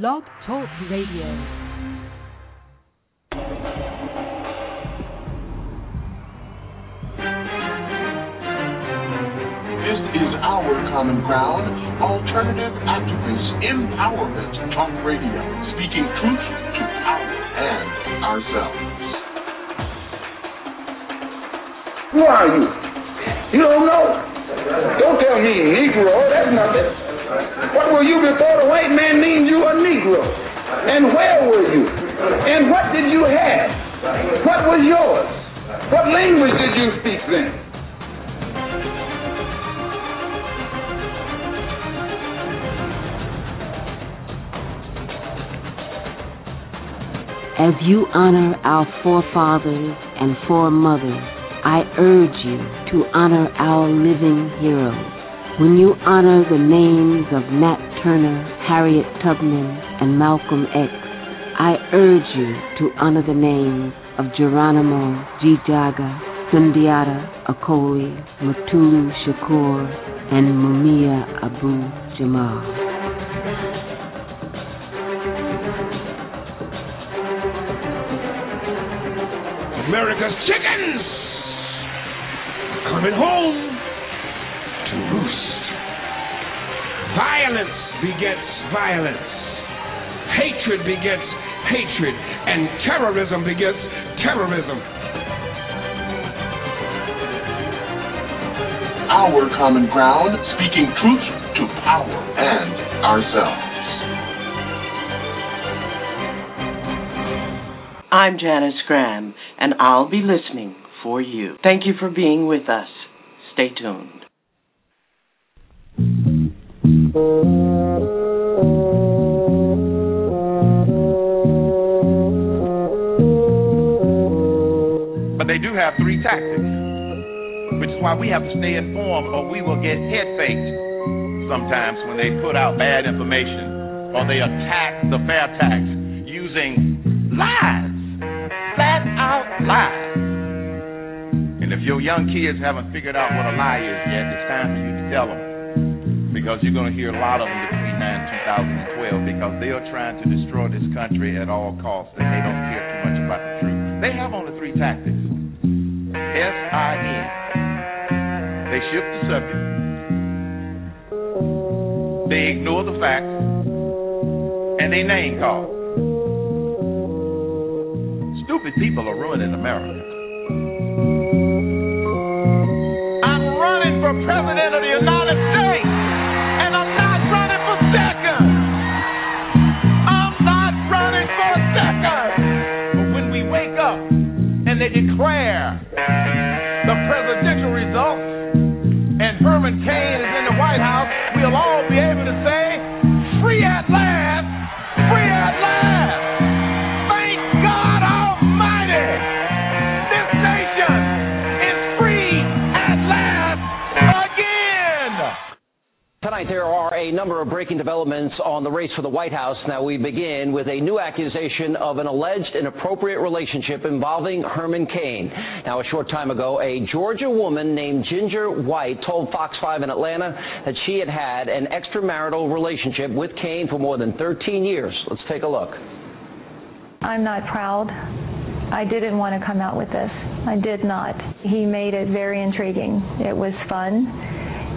Blog Talk Radio. This is our common ground, alternative activist empowerment talk radio, speaking truth to power and ourselves. Who are you? You don't know? Don't tell me Negro. That's nothing. What were you before the white man named you a Negro? And where were you? And what did you have? What was yours? What language did you speak then? As you honor our forefathers and foremothers, I urge you to honor our living heroes. When you honor the names of Nat Turner, Harriet Tubman, and Malcolm X, I urge you to honor the names of Geronimo G. Jaga, Sundiata Acoli, Mutulu Shakur, and Mumia Abu Jamal. America's chickens coming home Violence begets violence. Hatred begets hatred. And terrorism begets terrorism. Our common ground, speaking truth to power and ourselves. I'm Janice Graham, and I'll be listening for you. Thank you for being with us. Stay tuned. But they do have three tactics, which is why we have to stay informed or we will get head faked sometimes when they put out bad information or they attack the fair tax using lies, flat out lies. And if your young kids haven't figured out what a lie is yet, it's time for you to tell them. Because you're going to hear a lot of them between now and 2012 because they are trying to destroy this country at all costs and they don't care too much about the truth. They have only three tactics S I N. They shift the subject, they ignore the facts, and they name call. Stupid people are ruining America. I'm running for president of the United States, running for second. I'm not running for second. But when we wake up and they declare the presidential results, and Herman Cain is in the White House, we'll all be able to say, Tonight, there are a number of breaking developments on the race for the White House. Now, we begin with a new accusation of an alleged inappropriate relationship involving Herman Cain. Now, a short time ago, a Georgia woman named Ginger White told Fox 5 in Atlanta that she had had an extramarital relationship with Cain for more than 13 years. Let's take a look. I'm not proud. I didn't want to come out with this. I did not. He made it very intriguing. It was fun.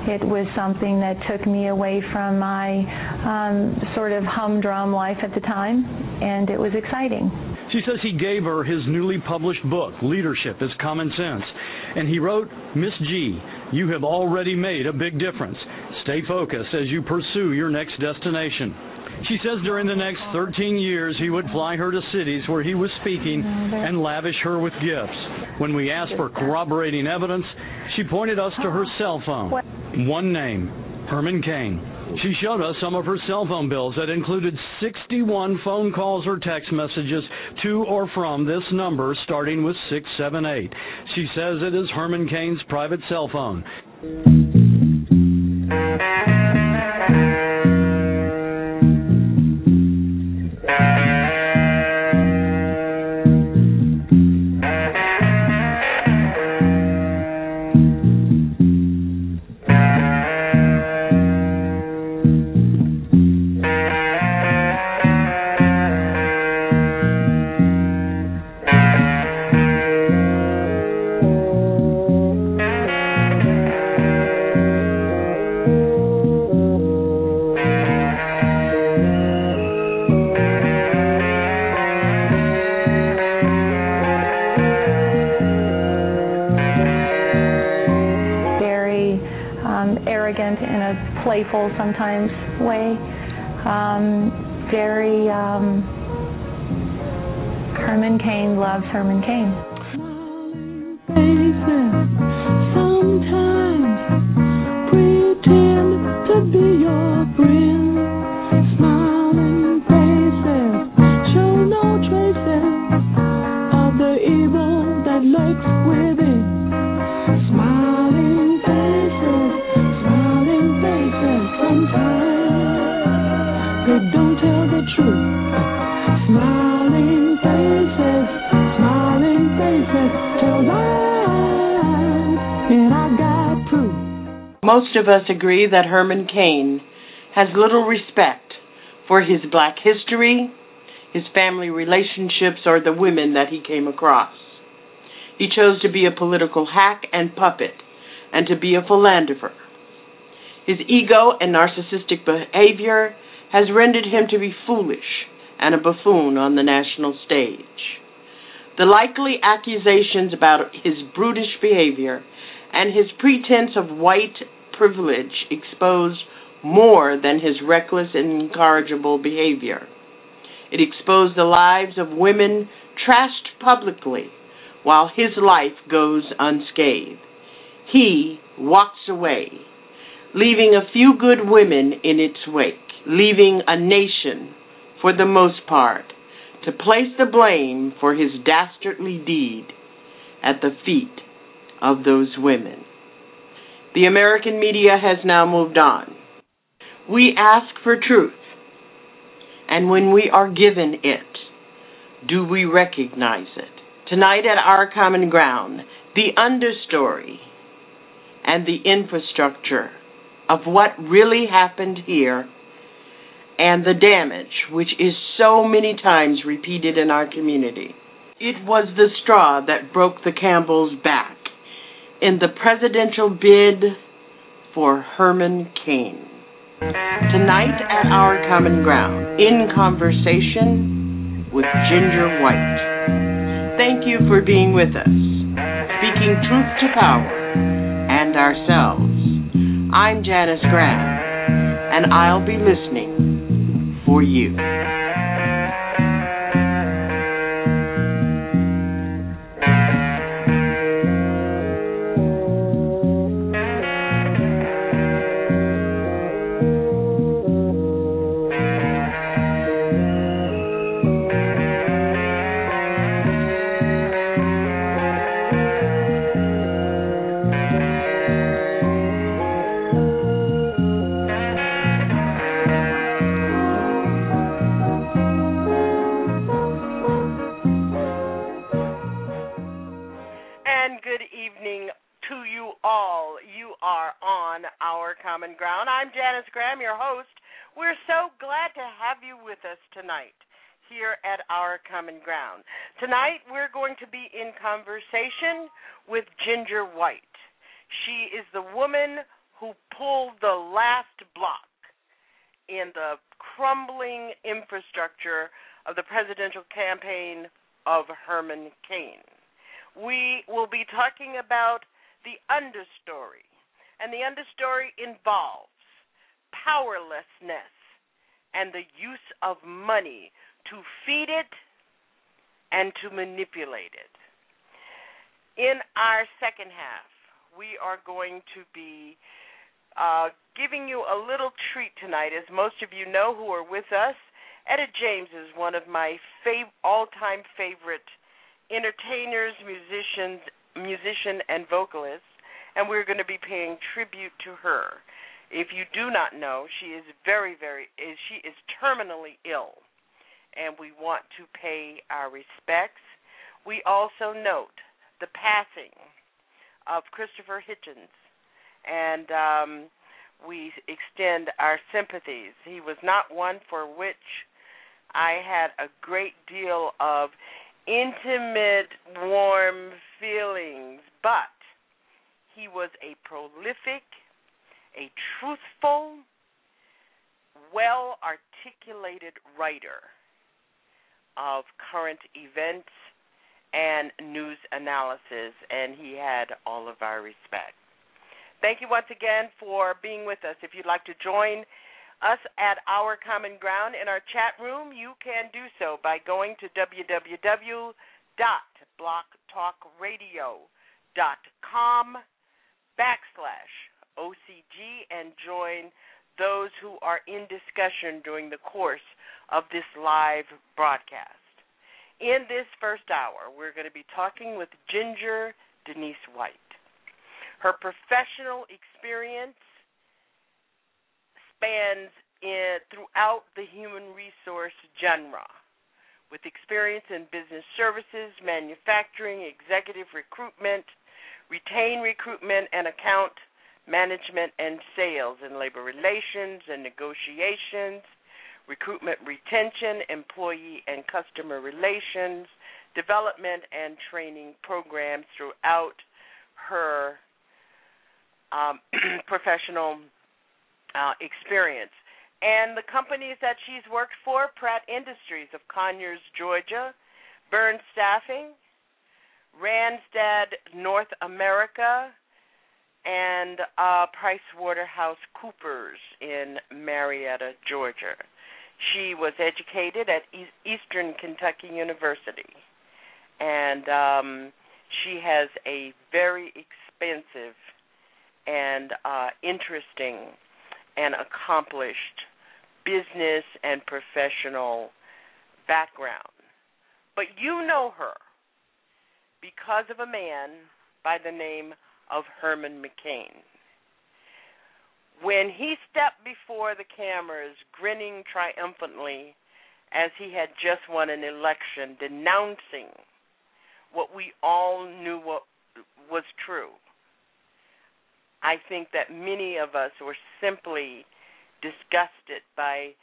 It was something that took me away from my um, sort of humdrum life at the time, and it was exciting. She says he gave her his newly published book, Leadership is Common Sense. And he wrote, Miss G, you have already made a big difference. Stay focused as you pursue your next destination. She says during the next 13 years, he would fly her to cities where he was speaking and lavish her with gifts. When we asked for corroborating evidence, she pointed us to her cell phone. One name, Herman Cain. She showed us some of her cell phone bills that included 61 phone calls or text messages to or from this number starting with 678. She says it is Herman Cain's private cell phone. Playful sometimes way. Um, very um, Herman Cain loves Herman Cain. Sometimes pretend to be your friend. Most of us agree that Herman Cain has little respect for his black history, his family relationships, or the women that he came across. He chose to be a political hack and puppet and to be a philanderer. His ego and narcissistic behavior has rendered him to be foolish and a buffoon on the national stage. The likely accusations about his brutish behavior and his pretense of white privilege expose more than his reckless and incorrigible behavior. It exposed the lives of women trashed publicly while his life goes unscathed. He walks away, leaving a few good women in its wake, leaving a nation, for the most part, to place the blame for his dastardly deed at the feet of those women. The American media has now moved on. We ask for truth, and when we are given it, do we recognize it? Tonight at Our Common Ground, the understory and the infrastructure of what really happened here and the damage which is so many times repeated in our community. It was the straw that broke the Campbell's back in the presidential bid for Herman Cain. Tonight at Our Common Ground, in conversation with Ginger White. Thank you for being with us, speaking truth to power and ourselves. I'm Janice Graham, and I'll be listening for you. Common Ground. I'm Janice Graham, your host. We're so glad to have you with us tonight here at Our Common Ground. Tonight we're going to be in conversation with Ginger White. She is the woman who pulled the last block in the crumbling infrastructure of the presidential campaign of Herman Cain we will be talking about the understory. And the understory involves powerlessness and the use of money to feed it and to manipulate it. In our second half, we are going to be uh, giving you a little treat tonight. As most of you know who are with us, Etta James is one of my fav- all-time favorite entertainers, musicians, musician, and vocalist, and we're going to be paying tribute to her. If you do not know, she is very, very, she is terminally ill, and we want to pay our respects. We also note the passing of Christopher Hitchens, and um, we extend our sympathies. He was not one for which I had a great deal of intimate, warm feelings, but he was a prolific, a truthful, well articulated writer of current events and news analysis, and he had all of our respect. thank you once again for being with us. If you'd like to join us at our common ground in our chat room, you can do so by going to www.blogtalkradio.com backslash OCG and join those who are in discussion during the course of this live broadcast. In this first hour, we're going to be talking with Ginger Denise White. Her professional experience spans in, throughout the human resource genre, with experience in business services, manufacturing, executive recruitment, retain recruitment, and account management and sales and labor relations and negotiations, recruitment retention, employee and customer relations, development and training programs throughout her um, professional uh, experience. And the companies that she's worked for Pratt Industries of Conyers, Georgia, Burn Staffing, Randstad North America, and uh, Coopers in Marietta, Georgia. She was educated at Eastern Kentucky University, and um, she has a very expensive and uh, interesting and accomplished business and professional background. But you know her because of a man by the name of Herman McCain. When he stepped before the cameras, grinning triumphantly as he had just won an election, denouncing what we all knew what was true, I think that many of us were simply disgusted by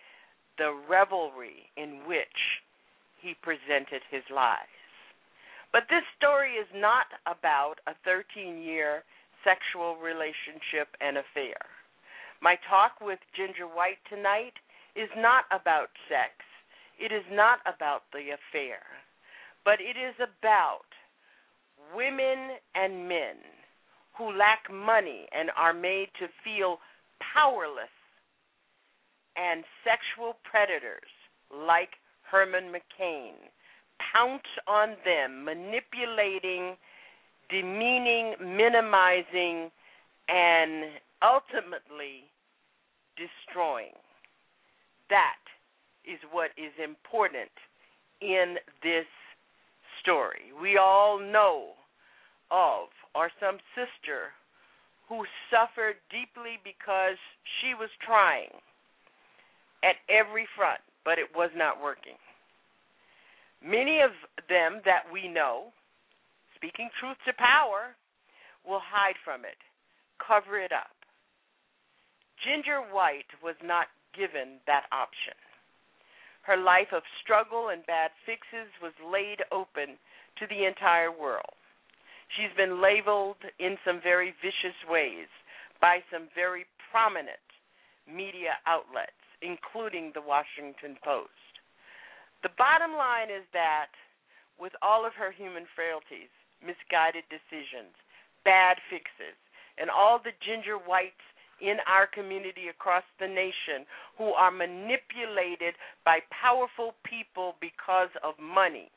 the revelry in which he presented his lies. But this story is not about a 13 year sexual relationship and affair. My talk with Ginger White tonight is not about sex. It is not about the affair. But it is about women and men who lack money and are made to feel powerless and sexual predators like Herman McCain pounce on them, manipulating, demeaning, minimizing, and ultimately destroying. That is what is important in this story. We all know of, or some sister who suffered deeply because she was trying at every front, but it was not working. Many of them that we know, speaking truth to power, will hide from it, cover it up. Ginger White was not given that option. Her life of struggle and bad fixes was laid open to the entire world. She's been labeled in some very vicious ways by some very prominent media outlets, including the Washington Post. The bottom line is that with all of her human frailties, misguided decisions, bad fixes, and all the ginger whites in our community across the nation who are manipulated by powerful people because of money.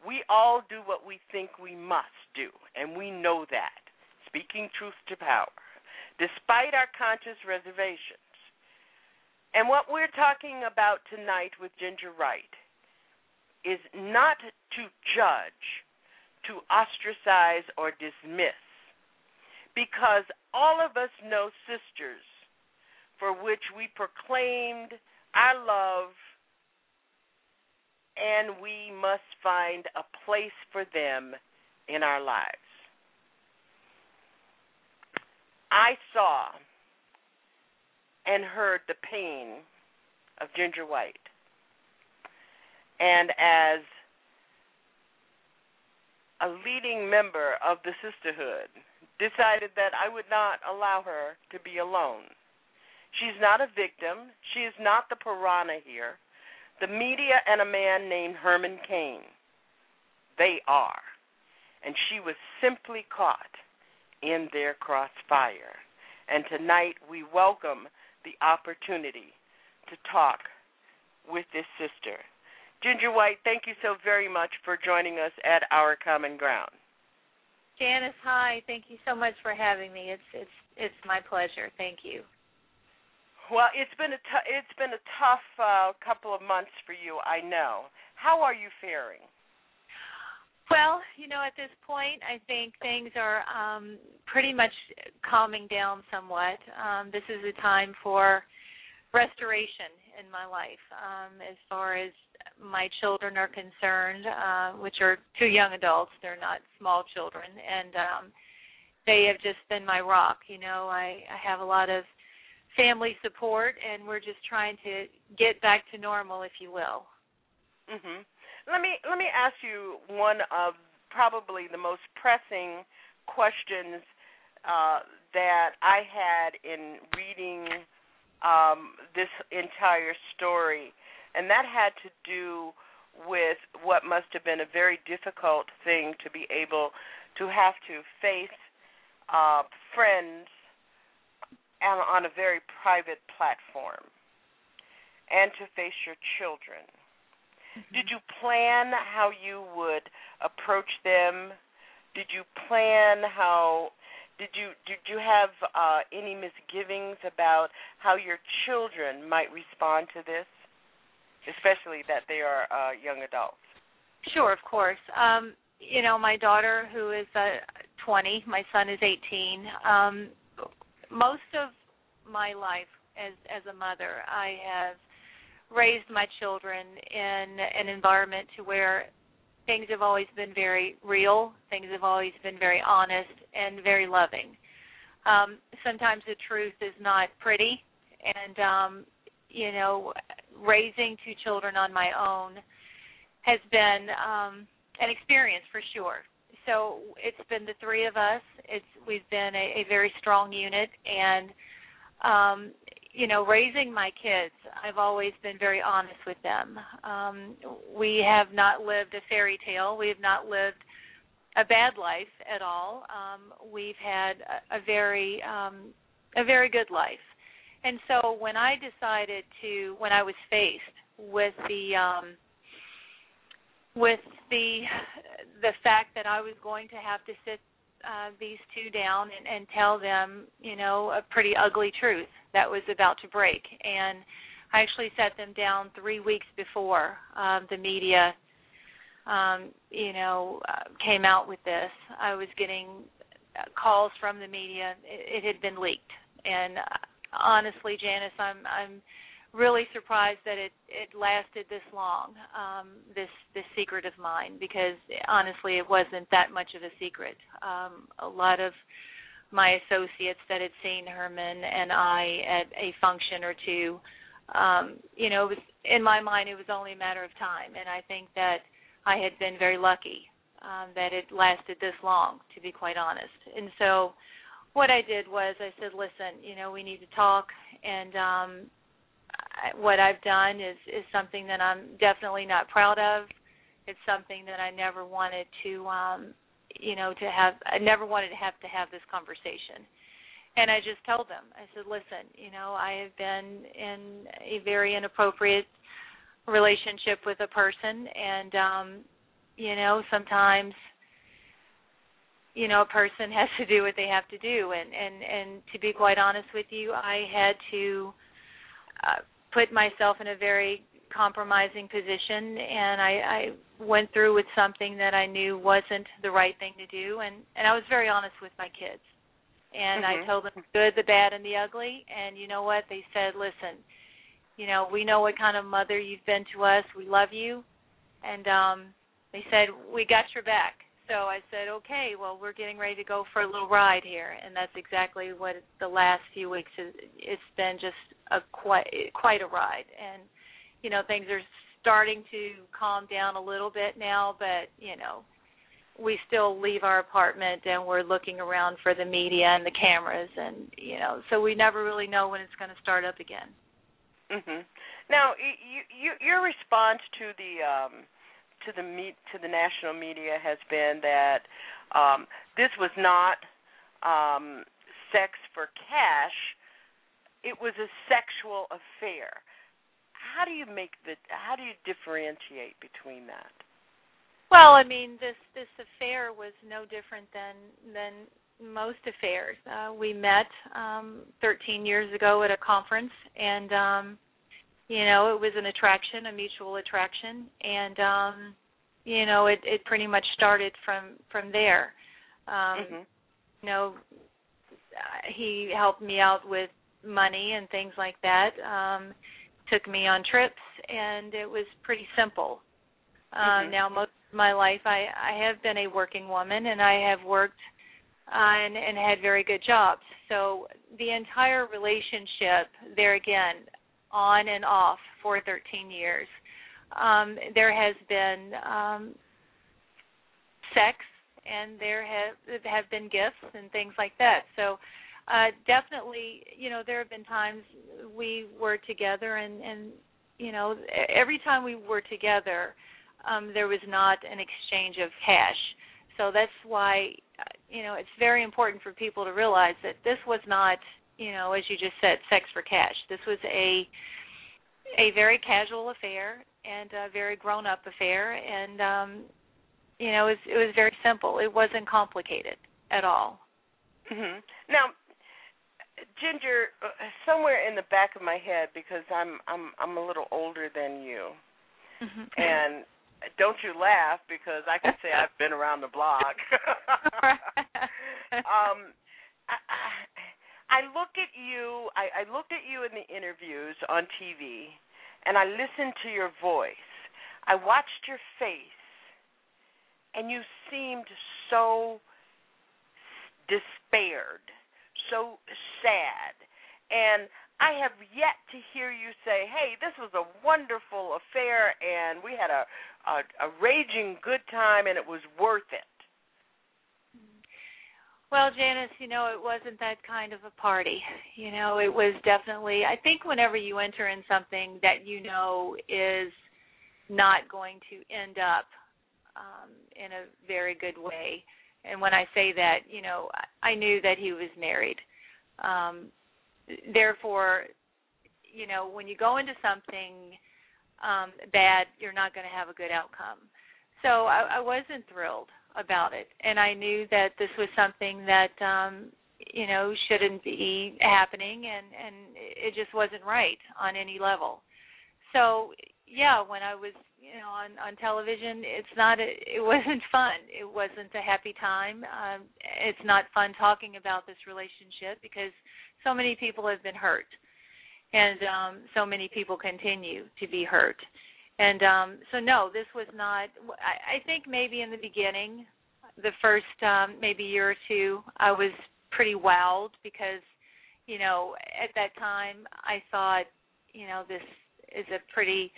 We all do what we think we must do, and we know that. Speaking truth to power, despite our conscious reservations. And what we're talking about tonight with Ginger White is not to judge, to ostracize, or dismiss, because all of us know sisters for which we proclaimed our love, and we must find a place for them in our lives. I saw and heard the pain of Ginger White. And as a leading member of the sisterhood, decided that I would not allow her to be alone. She's not a victim. She is not the piranha here. The media and a man named Herman Cain. They are. And she was simply caught in their crossfire. And tonight we welcome the opportunity to talk with this sister. Ginger White, thank you so very much for joining us at Our Common Ground. Janice, hi. Thank you so much for having me. It's it's it's my pleasure. Thank you. Well, it's been a t- it's been a tough uh, couple of months for you, I know. How are you faring? Well, you know, at this point, I think things are um, pretty much calming down somewhat. Um, this is a time for restoration in my life, um, as far as my children are concerned, uh, which are two young adults. They're not small children, and um, they have just been my rock. You know, I, I have a lot of family support, and we're just trying to get back to normal, if you will. Mhm. Let me let me ask you one of probably the most pressing questions uh, that I had in reading um, this entire story, and that had to do with what must have been a very difficult thing to be able to have to face uh, friends and on a very private platform and to face your children. Mm-hmm. Did you plan how you would approach them? Did you plan how did you did you have uh, any misgivings about how your children might respond to this, especially that they are uh, young adults? Sure, of course. Um, you know, my daughter, who is uh, 20, my son is 18. Um, most of my life as as a mother, I have raised my children in an environment to where things have always been very real, things have always been very honest and very loving. Um, sometimes the truth is not pretty, and um, you know, raising two children on my own has been um, an experience for sure. So it's been the three of us. It's we've been a, a very strong unit, and um, you know, raising my kids, I've always been very honest with them. Um, we have not lived a fairy tale. We have not lived a bad life at all. Um, we've had a, a very um, a very good life. And so when I decided to, when I was faced with the um, with the the fact that I was going to have to sit uh, these two down and, and tell them, you know, a pretty ugly truth that was about to break. And I actually set them down three weeks before um, the media, um, you know, uh, came out with this. I was getting uh, calls from the media. It, it had been leaked, and uh, honestly, Janice, I'm I'm really surprised that it it lasted this long um this this secret of mine because honestly it wasn't that much of a secret. Um a lot of my associates that had seen Herman and I at a function or two um you know it was in my mind it was only a matter of time and I think that I had been very lucky um that it lasted this long to be quite honest. And so what I did was I said listen you know we need to talk and um what I've done is is something that I'm definitely not proud of. It's something that I never wanted to um you know to have I never wanted to have to have this conversation. And I just told them. I said, "Listen, you know, I have been in a very inappropriate relationship with a person and um you know, sometimes you know a person has to do what they have to do and and and to be quite honest with you i had to uh, put myself in a very compromising position and I, I went through with something that I knew wasn't the right thing to do and, and I was very honest with my kids. And mm-hmm. I told them the good, the bad and the ugly and you know what? They said, Listen, you know, we know what kind of mother you've been to us. We love you and um they said, We got your back. So I said, okay, well, we're getting ready to go for a little ride here, and that's exactly what the last few weeks is. It's been just a quite quite a ride, and you know things are starting to calm down a little bit now, but you know we still leave our apartment and we're looking around for the media and the cameras, and you know so we never really know when it's going to start up again. Mhm. Now, you, you, your response to the um, to the me- to the national media has been that um, this was not um, sex for cash, it was a sexual affair. How do you make the how do you differentiate between that? Well, I mean, this this affair was no different than than most affairs. Uh, we met um, 13 years ago at a conference, and um, you know, it was an attraction, a mutual attraction, and um, you know, it it pretty much started from from there. Um, mm-hmm. You know, he helped me out with money and things like that. Um, took me on trips, and it was pretty simple. Uh, mm-hmm. Now, most of my life, I I have been a working woman, and I have worked uh, and and had very good jobs. So the entire relationship, there again, on and off for 13 years, um, there has been um, sex, and there have have been gifts and things like that. So. Uh, definitely, you know, there have been times we were together, and and you know, every time we were together, um, there was not an exchange of cash. So that's why, uh, you know, it's very important for people to realize that this was not, you know, as you just said, sex for cash. This was a a very casual affair and a very grown up affair, and um, you know, it was, it was very simple. It wasn't complicated at all. Mm-hmm. Now, Ginger, uh, somewhere in the back of my head, because I'm I'm I'm a little older than you, mm-hmm. and don't you laugh because I can say I've been around the block. um, I, I look at you. I, I looked at you in the interviews on TV, and I listened to your voice. I watched your face, and you seemed so despaired, so sad, and I have yet to hear you say, "Hey, this was a wonderful affair, and we had a a, a raging good time, and it was worth it." Well, Janice, you know, it wasn't that kind of a party. You know, it was definitely. I think whenever you enter in something that you know is not going to end up um, in a very good way, and when I say that, you know, I knew that he was married. Um, therefore, you know, when you go into something um, bad, you're not going to have a good outcome. So I, I wasn't thrilled about it, and I knew that this was something that um, you know shouldn't be happening, and and it just wasn't right on any level. So yeah, when I was you know on on television, it's not a, it wasn't fun. It wasn't a happy time. Um, it's not fun talking about this relationship because so many people have been hurt and um so many people continue to be hurt and um so no this was not i, I think maybe in the beginning the first um maybe year or two i was pretty wowed because you know at that time i thought you know this is a pretty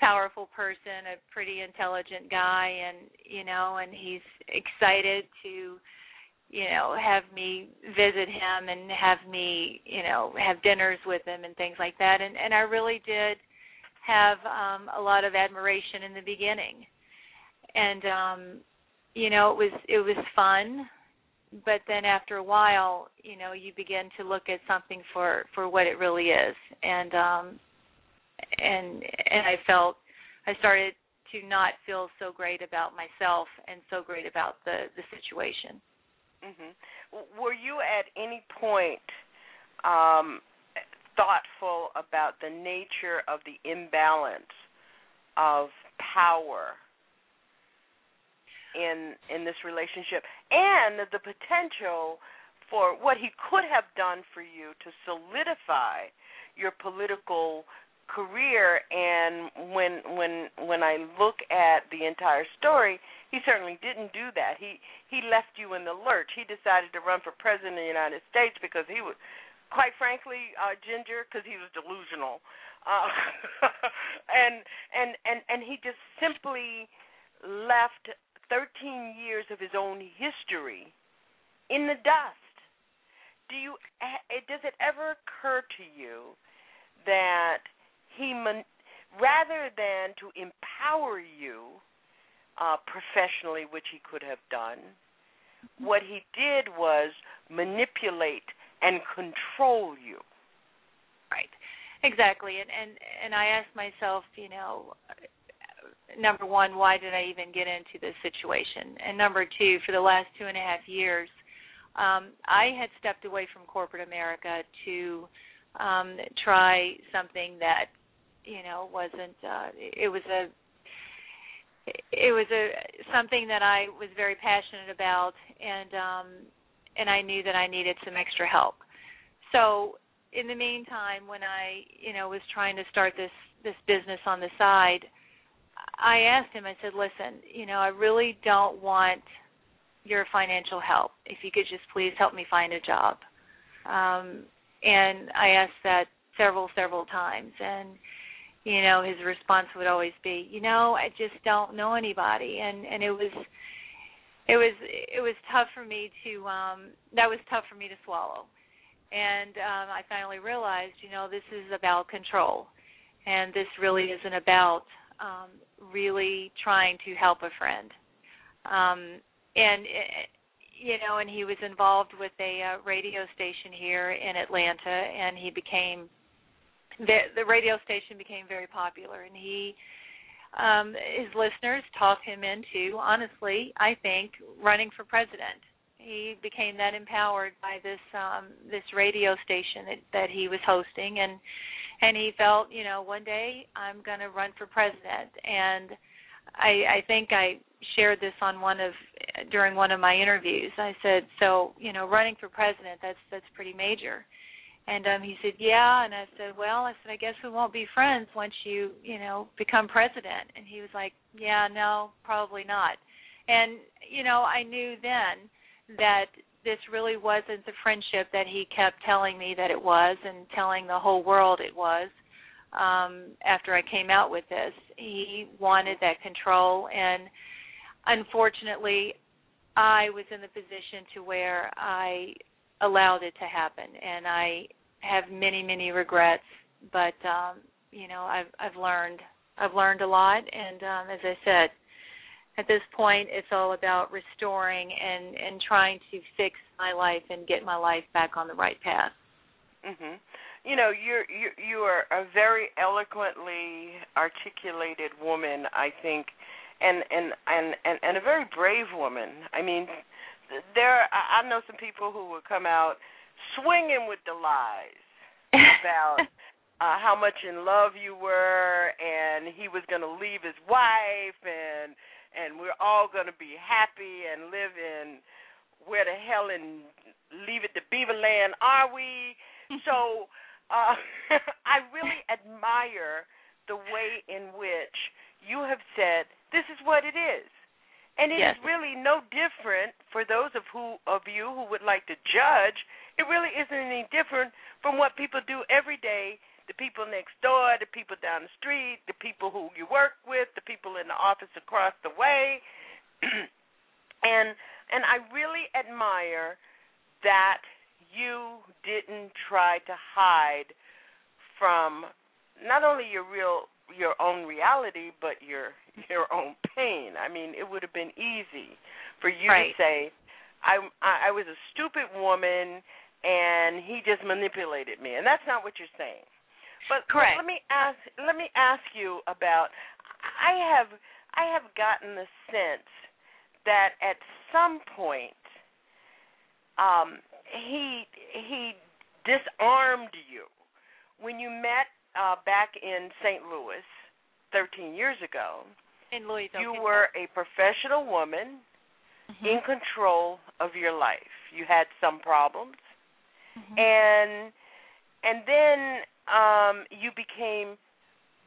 powerful person a pretty intelligent guy and you know and he's excited to you know have me visit him and have me you know have dinners with him and things like that. And and I really did have um a lot of admiration in the beginning. And um you know it was it was fun. But then after a while you know you begin to look at something for for what it really is. And um and and I felt I started to not feel so great about myself and so great about the the situation. Hmm Were you at any point um, thoughtful about the nature of the imbalance of power in in this relationship and the potential for what he could have done for you to solidify your political career and when when when I look at the entire story, he certainly didn't do that. He he left you in the lurch. He decided to run for president of the United States because he was quite frankly uh ginger because he was delusional. Uh and and and and he just simply left 13 years of his own history in the dust. Do you does it ever occur to you that he man, rather than to empower you uh, professionally, which he could have done, what he did was manipulate and control you. Right. Exactly. And and and I asked myself, you know, number one, why did I even get into this situation? And number two, for the last two and a half years, um, I had stepped away from corporate America to um, try something that, you know, wasn't. Uh, it was a it was a something that I was very passionate about, and um, and I knew that I needed some extra help. So in the meantime, when I you know was trying to start this this business on the side, I asked him. I said, "Listen, you know, I really don't want your financial help. If you could just please help me find a job." Um, and I asked that several several times, and you know his response would always be you know i just don't know anybody. And and it was it was it was tough for me to um that was tough for me to swallow. And um i finally realized you know this is about control. And this really isn't about um really trying to help a friend. Um and eh, you know and he was involved with a uh, radio station here in atlanta and he became the the radio station became very popular and he um his listeners talked him into honestly i think running for president. He became that empowered by this um this radio station that, that he was hosting and and he felt you know one day i'm going to run for president. And i i think i shared this on one of during one of my interviews. I said so you know running for president that's that's pretty major and um he said, "Yeah." And I said, "Well, I said I guess we won't be friends once you, you know, become president." And he was like, "Yeah, no, probably not." And you know, I knew then that this really wasn't the friendship that he kept telling me that it was and telling the whole world it was. Um after I came out with this, he wanted that control and unfortunately I was in the position to where I allowed it to happen. And I have many many regrets but um you know i've i've learned i've learned a lot. And um as i said at this point it's all about restoring and and trying to fix my life and get my life back on the right path. Mhm you know you're you you are a very eloquently articulated woman i think and and and and, and a very brave woman. I mean there i know some people who will come out swinging with the lies about uh how much in love you were and he was going to leave his wife and and we're all going to be happy and live in where the hell in leave it to beaver land are we? So uh i really admire the way in which you have said this is what it is and it yes. really no different for those of who of you who would like to judge it really isn't any different from what people do every day the people next door, the people down the street, the people who you work with, the people in the office across the way. and and I really admire that you didn't try to hide from not only your real your own reality but your your own pain. I mean, it would have been easy for you right. to say I I was a stupid woman and he just manipulated me. And that's not what you're saying. But, Correct. let me ask let me ask you about I have I have gotten the sense that at some point um he he disarmed you when you met uh back in St. Louis 13 years ago. In Louisville. You were a professional woman mm-hmm. in control of your life. You had some problems mm-hmm. and and then um you became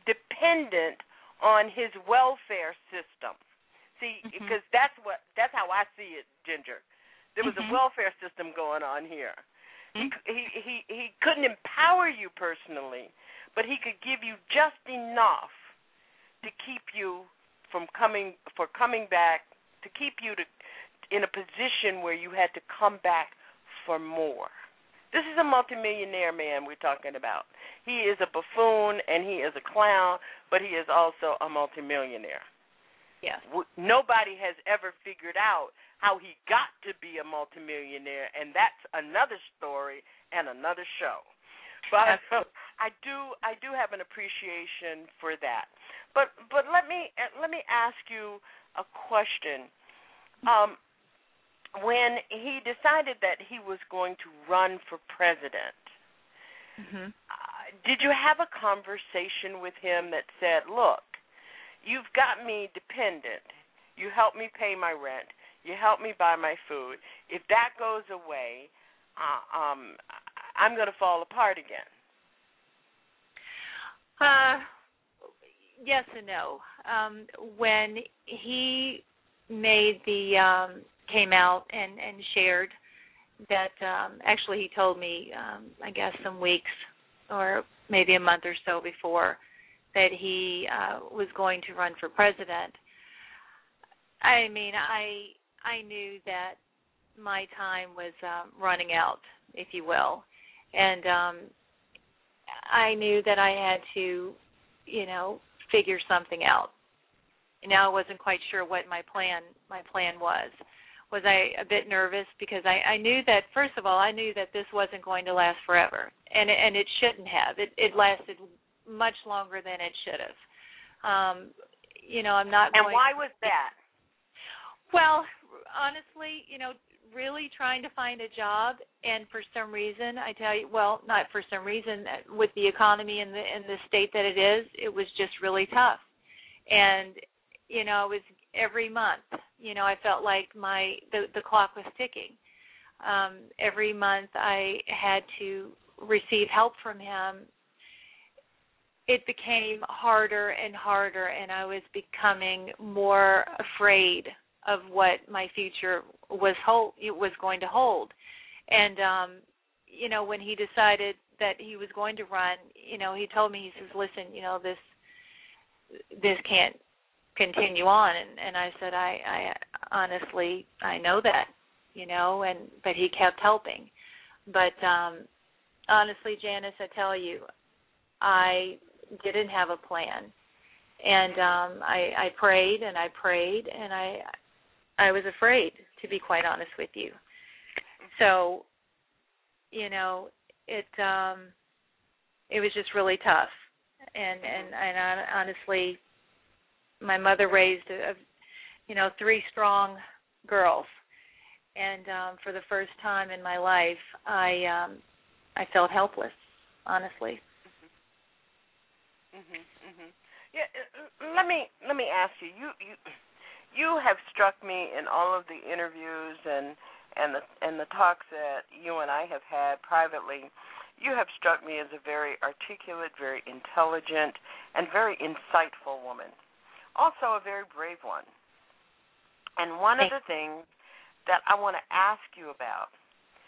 dependent on his welfare system see mm-hmm. because that's what that's how i see it ginger there was mm-hmm. a welfare system going on here mm-hmm. he he he couldn't empower you personally but he could give you just enough to keep you from coming for coming back to keep you to in a position where you had to come back for more this is a multimillionaire man we're talking about. He is a buffoon and he is a clown, but he is also a multimillionaire. Yes. W- nobody has ever figured out how he got to be a multimillionaire, and that's another story and another show. But I do I do have an appreciation for that. But but let me let me ask you a question. Um, when he decided that he was going to run for president, Mm-hmm. uh, did you have a conversation with him that said, "Look, you've got me dependent. You help me pay my rent. You help me buy my food. If that goes away, uh, um, I'm going to fall apart again." Uh, yes and no. Um, when he made the um, came out and and shared that um, actually he told me um, I guess some weeks or maybe a month or so before that he uh, was going to run for president. I mean, I I knew that my time was um, running out, if you will, and um, I knew that I had to, you know, figure something out. Now I wasn't quite sure what my plan my plan was. Was I a bit nervous because I, I knew that first of all I knew that this wasn't going to last forever, and and it shouldn't have. It it lasted much longer than it should have. Um, you know, I'm not. And why was that? Well, honestly, you know, really trying to find a job, and for some reason, I tell you, well, not for some reason, uh, with the economy and the in the state that it is, it was just really tough. And you know, it was every month. You know, I felt like my the the clock was ticking. Um, every month, I had to receive help from him. It became harder and harder, and I was becoming more afraid of what my future was hold was going to hold. And um, you know, when he decided that he was going to run, you know, he told me he says, "Listen, you know, this this can't continue on." And and I said, "I I honestly I know that, you know." And but he kept helping. But um honestly, Janice, I tell you, I didn't have a plan. And um I I prayed and I prayed and I I was afraid, to be quite honest with you. So, you know, it um it was just really tough. And and and honestly my mother raised a, you know, three strong girls. And um for the first time in my life, I um I felt helpless, honestly. Mhm. Mhm. Yeah, uh, let me let me ask you. You you you have struck me in all of the interviews and and the and the talks that you and I have had privately. You have struck me as a very articulate, very intelligent, and very insightful woman. Also, a very brave one. And one of the things that I want to ask you about,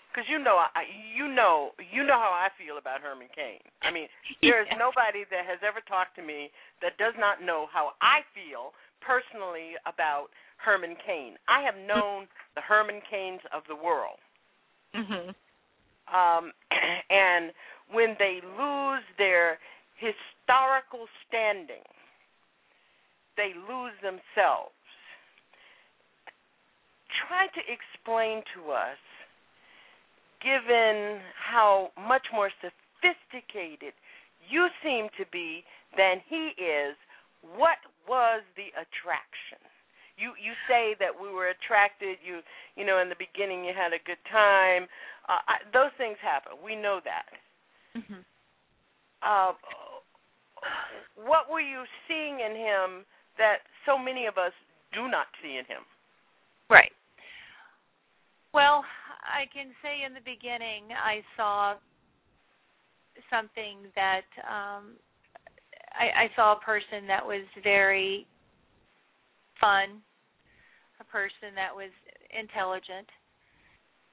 because you know, I, you know, you know how I feel about Herman Cain. I mean, there is nobody that has ever talked to me that does not know how I feel personally about Herman Cain. I have known the Herman Cains of the world. Mhm. Um, and when they lose their historical standing, they lose themselves. Try to explain to us, given how much more sophisticated you seem to be than he is, what was the attraction? You you say that we were attracted. You you know in the beginning you had a good time. Uh, I, those things happen. We know that. Mhm. Uh, what were you seeing in him that so many of us do not see in him? Right. Well, I can say in the beginning I saw something that um I, I saw a person that was very fun, a person that was intelligent,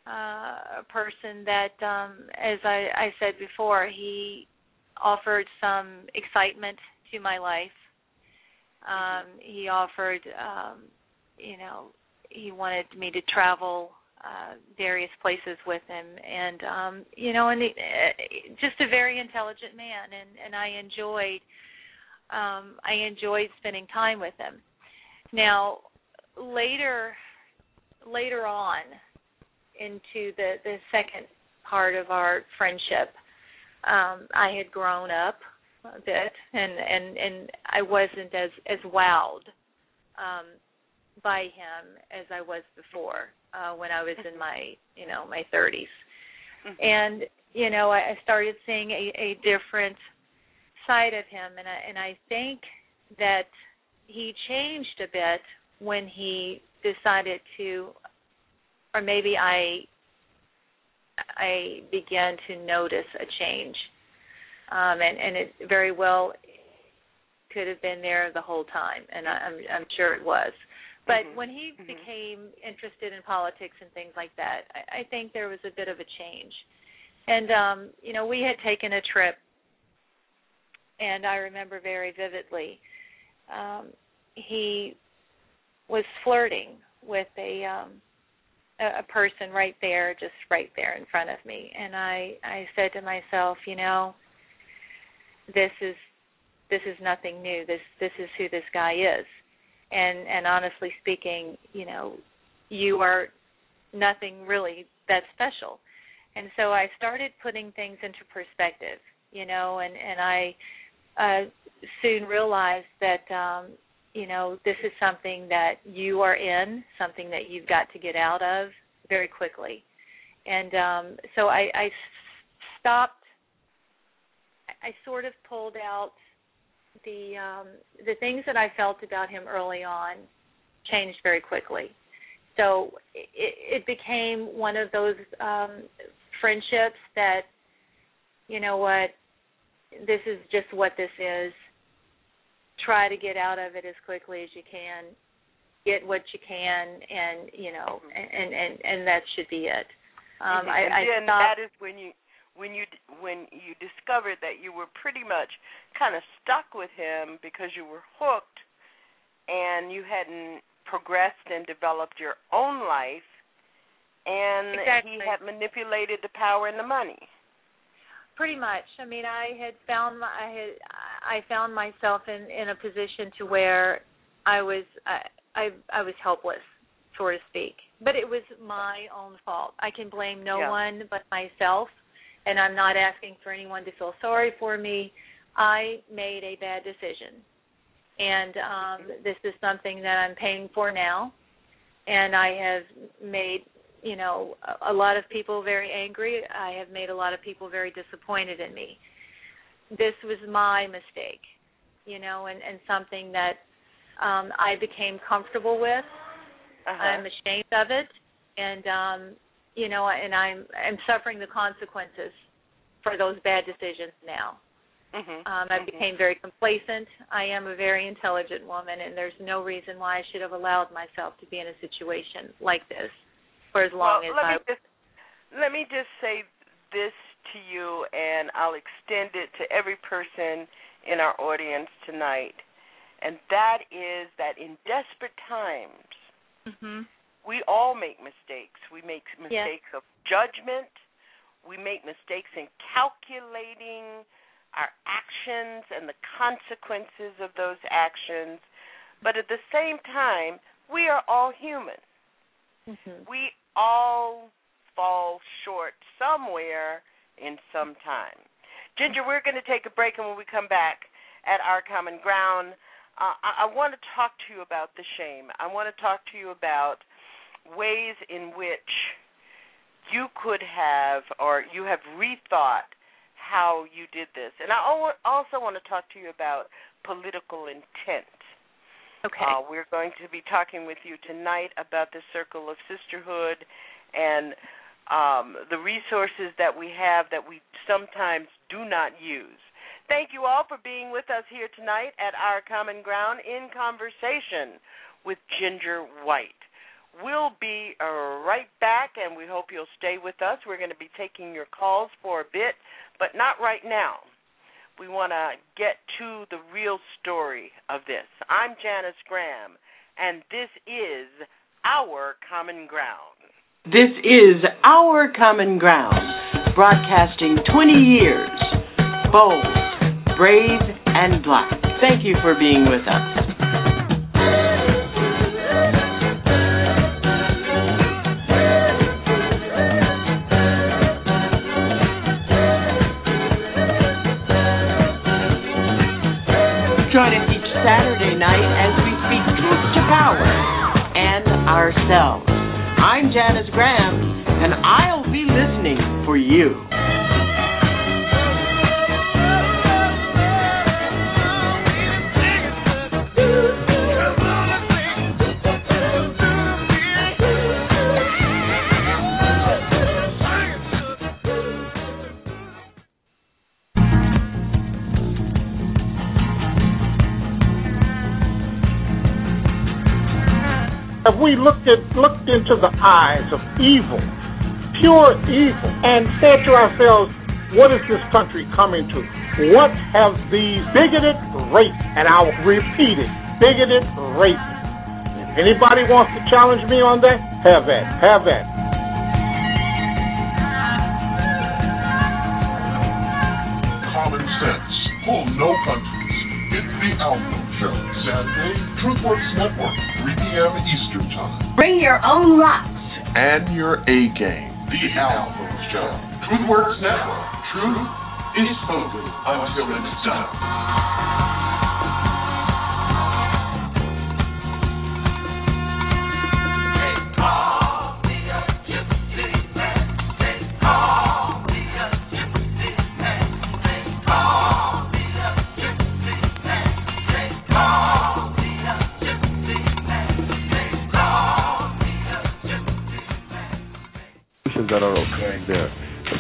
uh, a person that, um, as I, I said before, he offered some excitement to my life. Um, he offered, um, you know, he wanted me to travel uh, various places with him, and um, you know, and he, uh, just a very intelligent man, and and I enjoyed um I enjoyed spending time with him. Now, later later on into the the second part of our friendship, um, I had grown up a bit, and and and I wasn't as as wowed um, by him as I was before uh, when I was in my you know my 30s, Mm-hmm. and you know I, I started seeing a, a different side of him, and I and I think that he changed a bit when he decided to, or maybe I I began to notice a change, um, and and it very well could have been there the whole time, and I, I'm I'm sure it was. But Mhm. when he Mhm. became interested in politics and things like that, I, I think there was a bit of a change. And um, you know, we had taken a trip, and I remember very vividly. Um, he was flirting with a um a, a person right there just right there in front of me. And i i said to myself you know this is this is nothing new. This this is who this guy is. And and honestly speaking you know you are nothing really that special. And so i started putting things into perspective you know and and i uh soon realized that um you know this is something that you are in something that you've got to get out of very quickly. And um so i i stopped i sort of pulled out the um the things that i felt about him early on changed very quickly. So it it became one of those um friendships that you know what this is just what this is. Try to get out of it as quickly as you can. Get what you can and you know and and and that should be it. Um i and i then stopped that is when you when you when you discovered that you were pretty much kind of stuck with him because you were hooked and you hadn't progressed and developed your own life and Exactly. he had manipulated the power and the money pretty much. I mean i had found my i had i found myself in in a position to where i was i i, I was helpless so to speak. But it was my own fault. I can blame no Yeah. one but myself and i'm not asking for anyone to feel sorry for me. I made a bad decision. And um this is something that i'm paying for now. And i have made you know a, a lot of people very angry i have made a lot of people very disappointed in me this was my mistake you know and and something that um i became comfortable with uh-huh. i'm ashamed of it and um you know and i'm i'm suffering the consequences for those bad decisions now Mhm. um i Mhm. became very complacent i am a very intelligent woman and there's no reason why i should have allowed myself to be in a situation like this for as long well, as let i me just let me just say this to you and I'll extend it to every person in our audience tonight. And that is that in desperate times mhm we all make mistakes. We make mistakes of judgment. We make mistakes in calculating our actions and the consequences of those actions. But at the same time, we are all human. mhm We all fall short somewhere in some time. Ginger, we're going to take a break, and when we come back at our common ground, uh, I, I want to talk to you about the shame. I want to talk to you about ways in which you could have or you have rethought how you did this. And I also want to talk to you about political intent. Okay Uh, we're going to be talking with you tonight about the Circle of Sisterhood and um, the resources that we have that we sometimes do not use. Thank you all for being with us here tonight at our Common Ground in conversation with Ginger White. We'll be uh, right back, and we hope you'll stay with us. We're going to be taking your calls for a bit, but not right now. We want to get to the real story of this. I'm Janice Graham, and this is Our Common Ground. This is Our Common Ground, broadcasting 20 years. Bold, brave, and black. Thank you for being with us. Ourselves. I'm Janice Graham, and I'll be listening for you. We looked at looked into the eyes of evil, pure evil, and said to ourselves, what is this country coming to? What have these bigoted racists, and I'll repeat it, bigoted racists. If anybody wants to challenge me on that, have at, have at. Common sense, pull no punches. It's the Alpha Show, Saturday, TruthWorks Network, 3 p.m. Eastern Time. Bring your own rocks. And your A game, the Alpha Show. TruthWorks Network, truth is spoken until it's done. That are occurring there.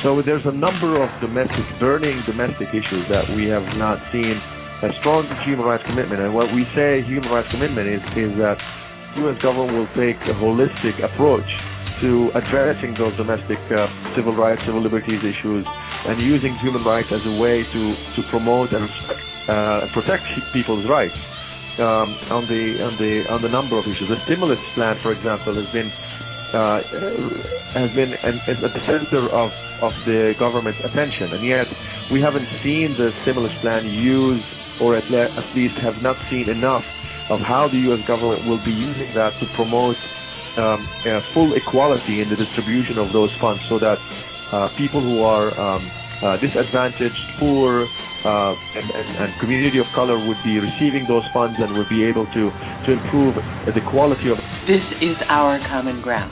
So there's a number of domestic, burning domestic issues that we have not seen a strong human rights commitment. And what we say human rights commitment is, is that U.S. government will take a holistic approach to addressing those domestic uh, civil rights, civil liberties issues, and using human rights as a way to, to promote and uh, protect people's rights um, on the on the on the number of issues. The stimulus plan, for example, has been has been at the center of, of the government's attention, and yet we haven't seen the stimulus plan used, or at, le- at least have not seen enough of how the U.S. government will be using that to promote um, uh, full equality in the distribution of those funds, so that uh, people who are um, uh, disadvantaged, poor, uh, and, and, and community of color would be receiving those funds and would be able to, to improve the quality of This is our common ground.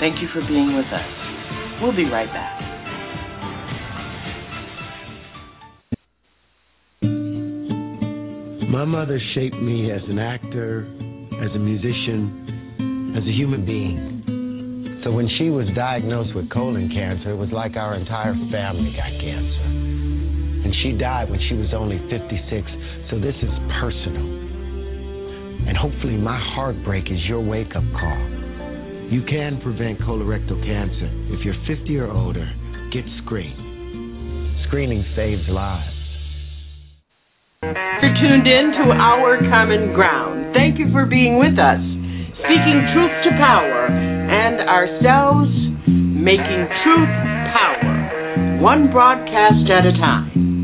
Thank you for being with us. We'll be right back. My mother shaped me as an actor, as a musician, as a human being. So when she was diagnosed with colon cancer, it was like our entire family got cancer. And she died when she was only 56, so this is personal. And hopefully, my heartbreak is your wake up call. You can prevent colorectal cancer. If you're 50 or older, get screened. Screening saves lives. You're tuned in to Our Common Ground. Thank you for being with us, speaking truth to power and ourselves making truth one broadcast at a time.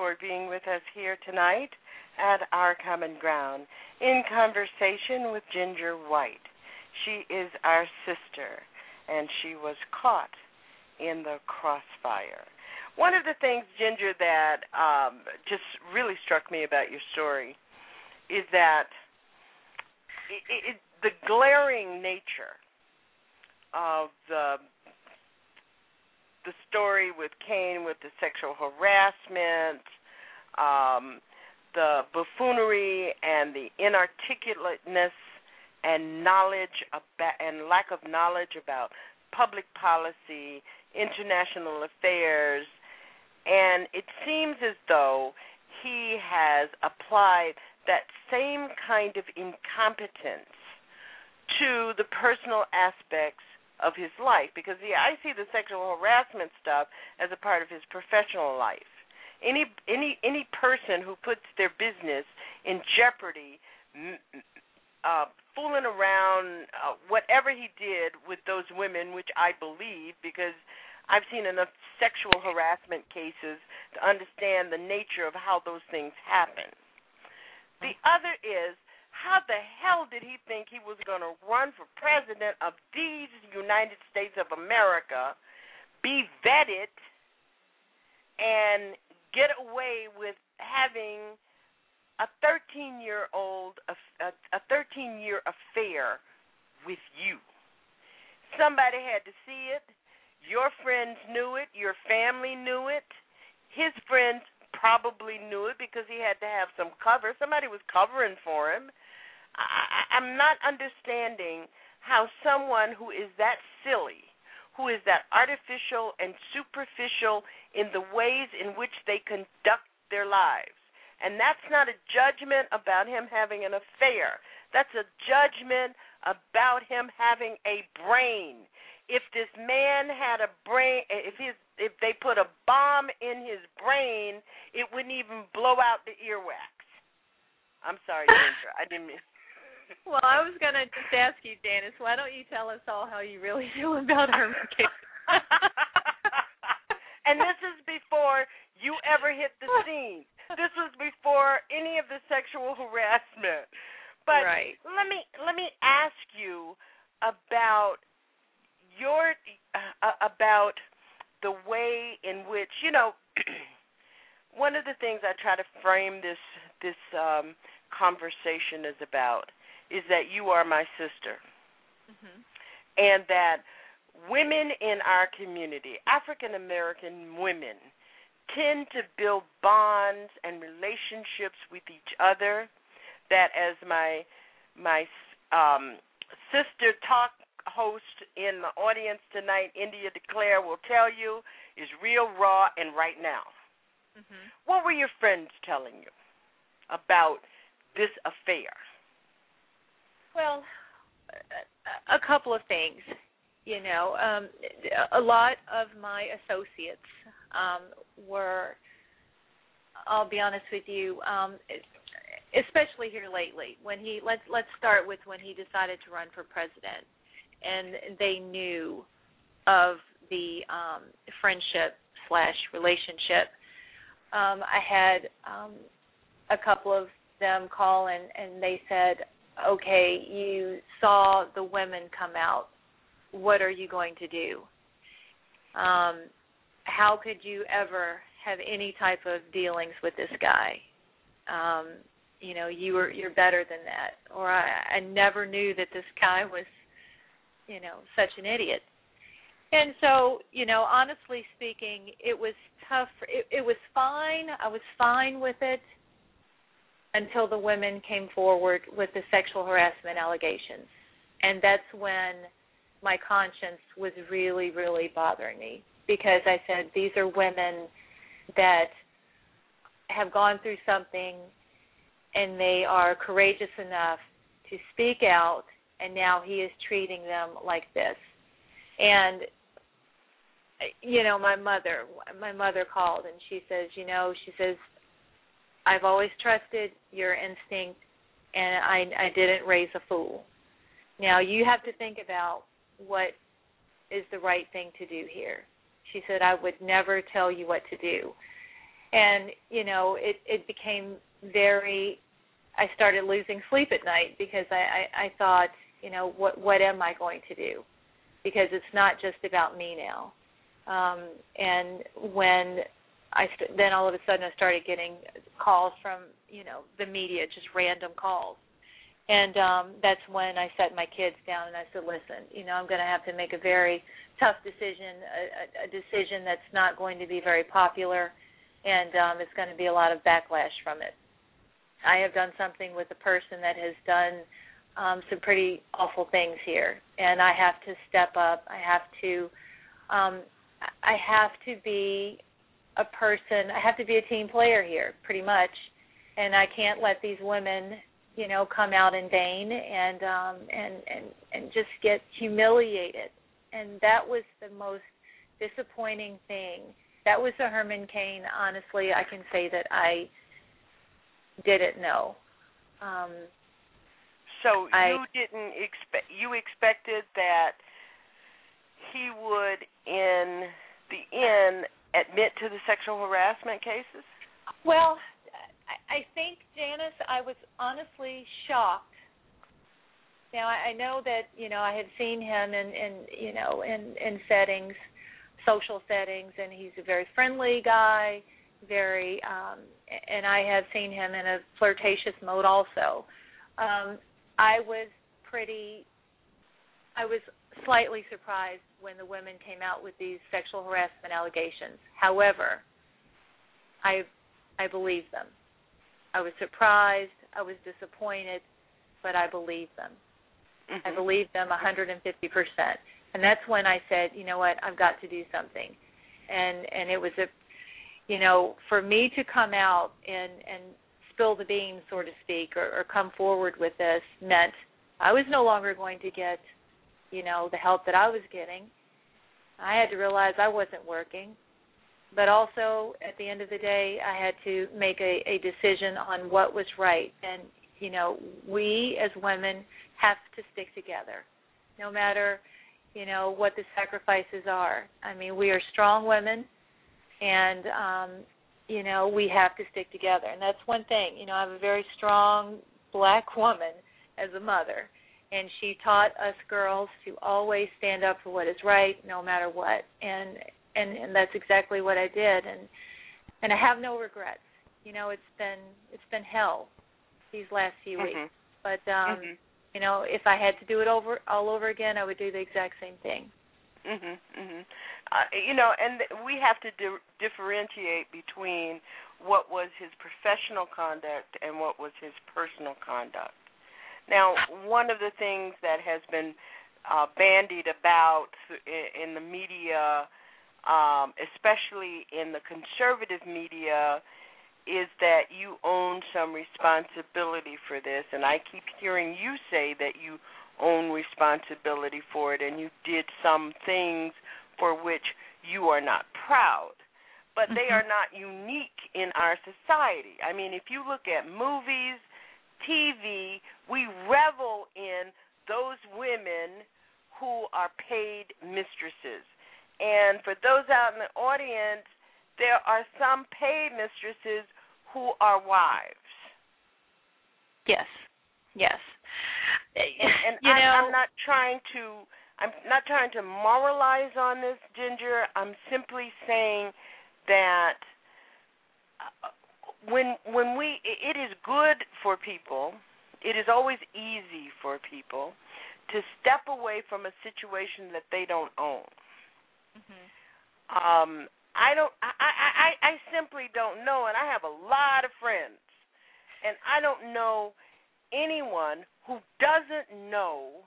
For being with us here tonight at Our Common Ground in conversation with Ginger White. She is our sister, and she was caught in the crossfire. One of the things, Ginger, that um, just really struck me about your story is that it, it, the glaring nature of the the story with Cain with the sexual harassment, um, the buffoonery and the inarticulateness and knowledge about and lack of knowledge about public policy, international affairs, and it seems as though he has applied that same kind of incompetence to the personal aspects of his life because the, I see the sexual harassment stuff as a part of his professional life. Any any any person who puts their business in jeopardy uh, fooling around, uh, whatever he did with those women, which I believe because I've seen enough sexual harassment cases to understand the nature of how those things happen. The other is how the hell did he think he was going to run for president of these United States of America, be vetted, and get away with having a 13 year old a, a 13 year affair with you? Somebody had to see it your friends knew it. Your family knew it. His friends probably knew it because he had to have some cover. Somebody was covering for him. I, I'm not understanding how someone who is that silly, who is that artificial and superficial in the ways in which they conduct their lives, and that's not a judgment about him having an affair. That's a judgment about him having a brain if this man had a brain if his if they put a bomb in his brain it wouldn't even blow out the earwax i'm sorry Ginger. i didn't mean well i was going to just ask you Janice why don't you tell us all how you really feel about her and this is before you ever hit the scene. This was before any of the sexual harassment. But right. let me let me ask you about your uh, about the way in which you know one of the things I try to frame this this um, conversation is about is that you are my sister, mm-hmm. and that women in our community, African American women, tend to build bonds and relationships with each other. That as my my um, sister talk host in the audience tonight, India Declare, will tell you is real, raw, and right now. Mm-hmm. What were your friends telling you about this affair? Well, a couple of things. You know, um, a lot of my associates um, were. I'll be honest with you. Um, especially here lately, when he let's let's start with when he decided to run for president and they knew of the um, friendship slash relationship. Um, I had um, a couple of them call and, and they said, "Okay, you saw the women come out. What are you going to do? Um, how could you ever have any type of dealings with this guy? Um, you know, you were you're better than that. Or I, I never knew that this guy was you know such an idiot and so you know honestly speaking it was tough it, it was fine i was fine with it until the women came forward with the sexual harassment allegations. And that's when my conscience was really really bothering me. Because i said these are women that have gone through something and they are courageous enough to speak out and now he is treating them like this. And you know my mother my mother called and she says you know she says i've always trusted your instinct and i i didn't raise a fool. Now you have to think about what is the right thing to do here. She said i would never tell you what to do. And you know it it became very i started losing sleep at night because i i, I thought you know what what am i going to do? Because it's not just about me now. Um and when i st- then all of a sudden i started getting calls from you know the media just random calls and um that's when i set my kids down and i said listen you know i'm going to have to make a very tough decision a, a decision that's not going to be very popular and um it's going to be a lot of backlash from it i have done something with a person that has done um, some pretty awful things here, and I have to step up. I have to, um, I have to be a person. I have to be a team player here, pretty much, and I can't let these women, you know, come out in vain and um, and and and just get humiliated. And that was the most disappointing thing. That was the Herman Cain. Honestly, I can say that I didn't know. Um, So I- you didn't expect you expected that he would in the end admit to the sexual harassment cases? Well, I, think Janice, I was honestly shocked. Now I, know that you know I had seen him in, in you know in in settings, social settings, and he's a very friendly guy, very, um, and I have seen him in a flirtatious mode also. Um, I was pretty, I was slightly surprised when the women came out with these sexual harassment allegations. However, I I believed them. I was surprised, I was disappointed, but I believed them. Mm-hmm. I believed them 150%. And that's when I said, you know what, I've got to do something. And and it was a you know, for me to come out and and spill the beans, so to speak, or, or come forward with this meant I was no longer going to get, you know, the help that I was getting. I had to realize I wasn't working. But also at the end of the day I had to make a, a decision on what was right. And, you know, we as women have to stick together. No matter, you know, what the sacrifices are. I mean, we are strong women and um you know we have to stick together and that's one thing you know i'm a very strong black woman as a mother and she taught us girls to always stand up for what is right no matter what and and and that's exactly what i did and and i have no regrets you know it's been it's been hell these last few Mhm. weeks but um Mhm. you know if i had to do it over all over again i would do the exact same thing Mhm. Mhm. Uh, you know, and th- we have to di- differentiate between what was his professional conduct and what was his personal conduct. Now, one of the things that has been uh, bandied about in, in the media, um, especially in the conservative media, is that you own some responsibility for this. And I keep hearing you say that you own responsibility for it and you did some things for which you are not proud. But they Mhm. are not unique in our society. I mean, if you look at movies, TV, we revel in those women who are paid mistresses. And for those out in the audience, there are some paid mistresses who are wives. yes yes and, and you I'm, know I'm not trying to I'm not trying to moralize on this, Ginger. I'm simply saying that uh, when when we it is good for people, it is always easy for people to step away from a situation that they don't own. Mm-hmm. Um, I don't. I, I I I simply don't know, and I have a lot of friends, and I don't know anyone who doesn't know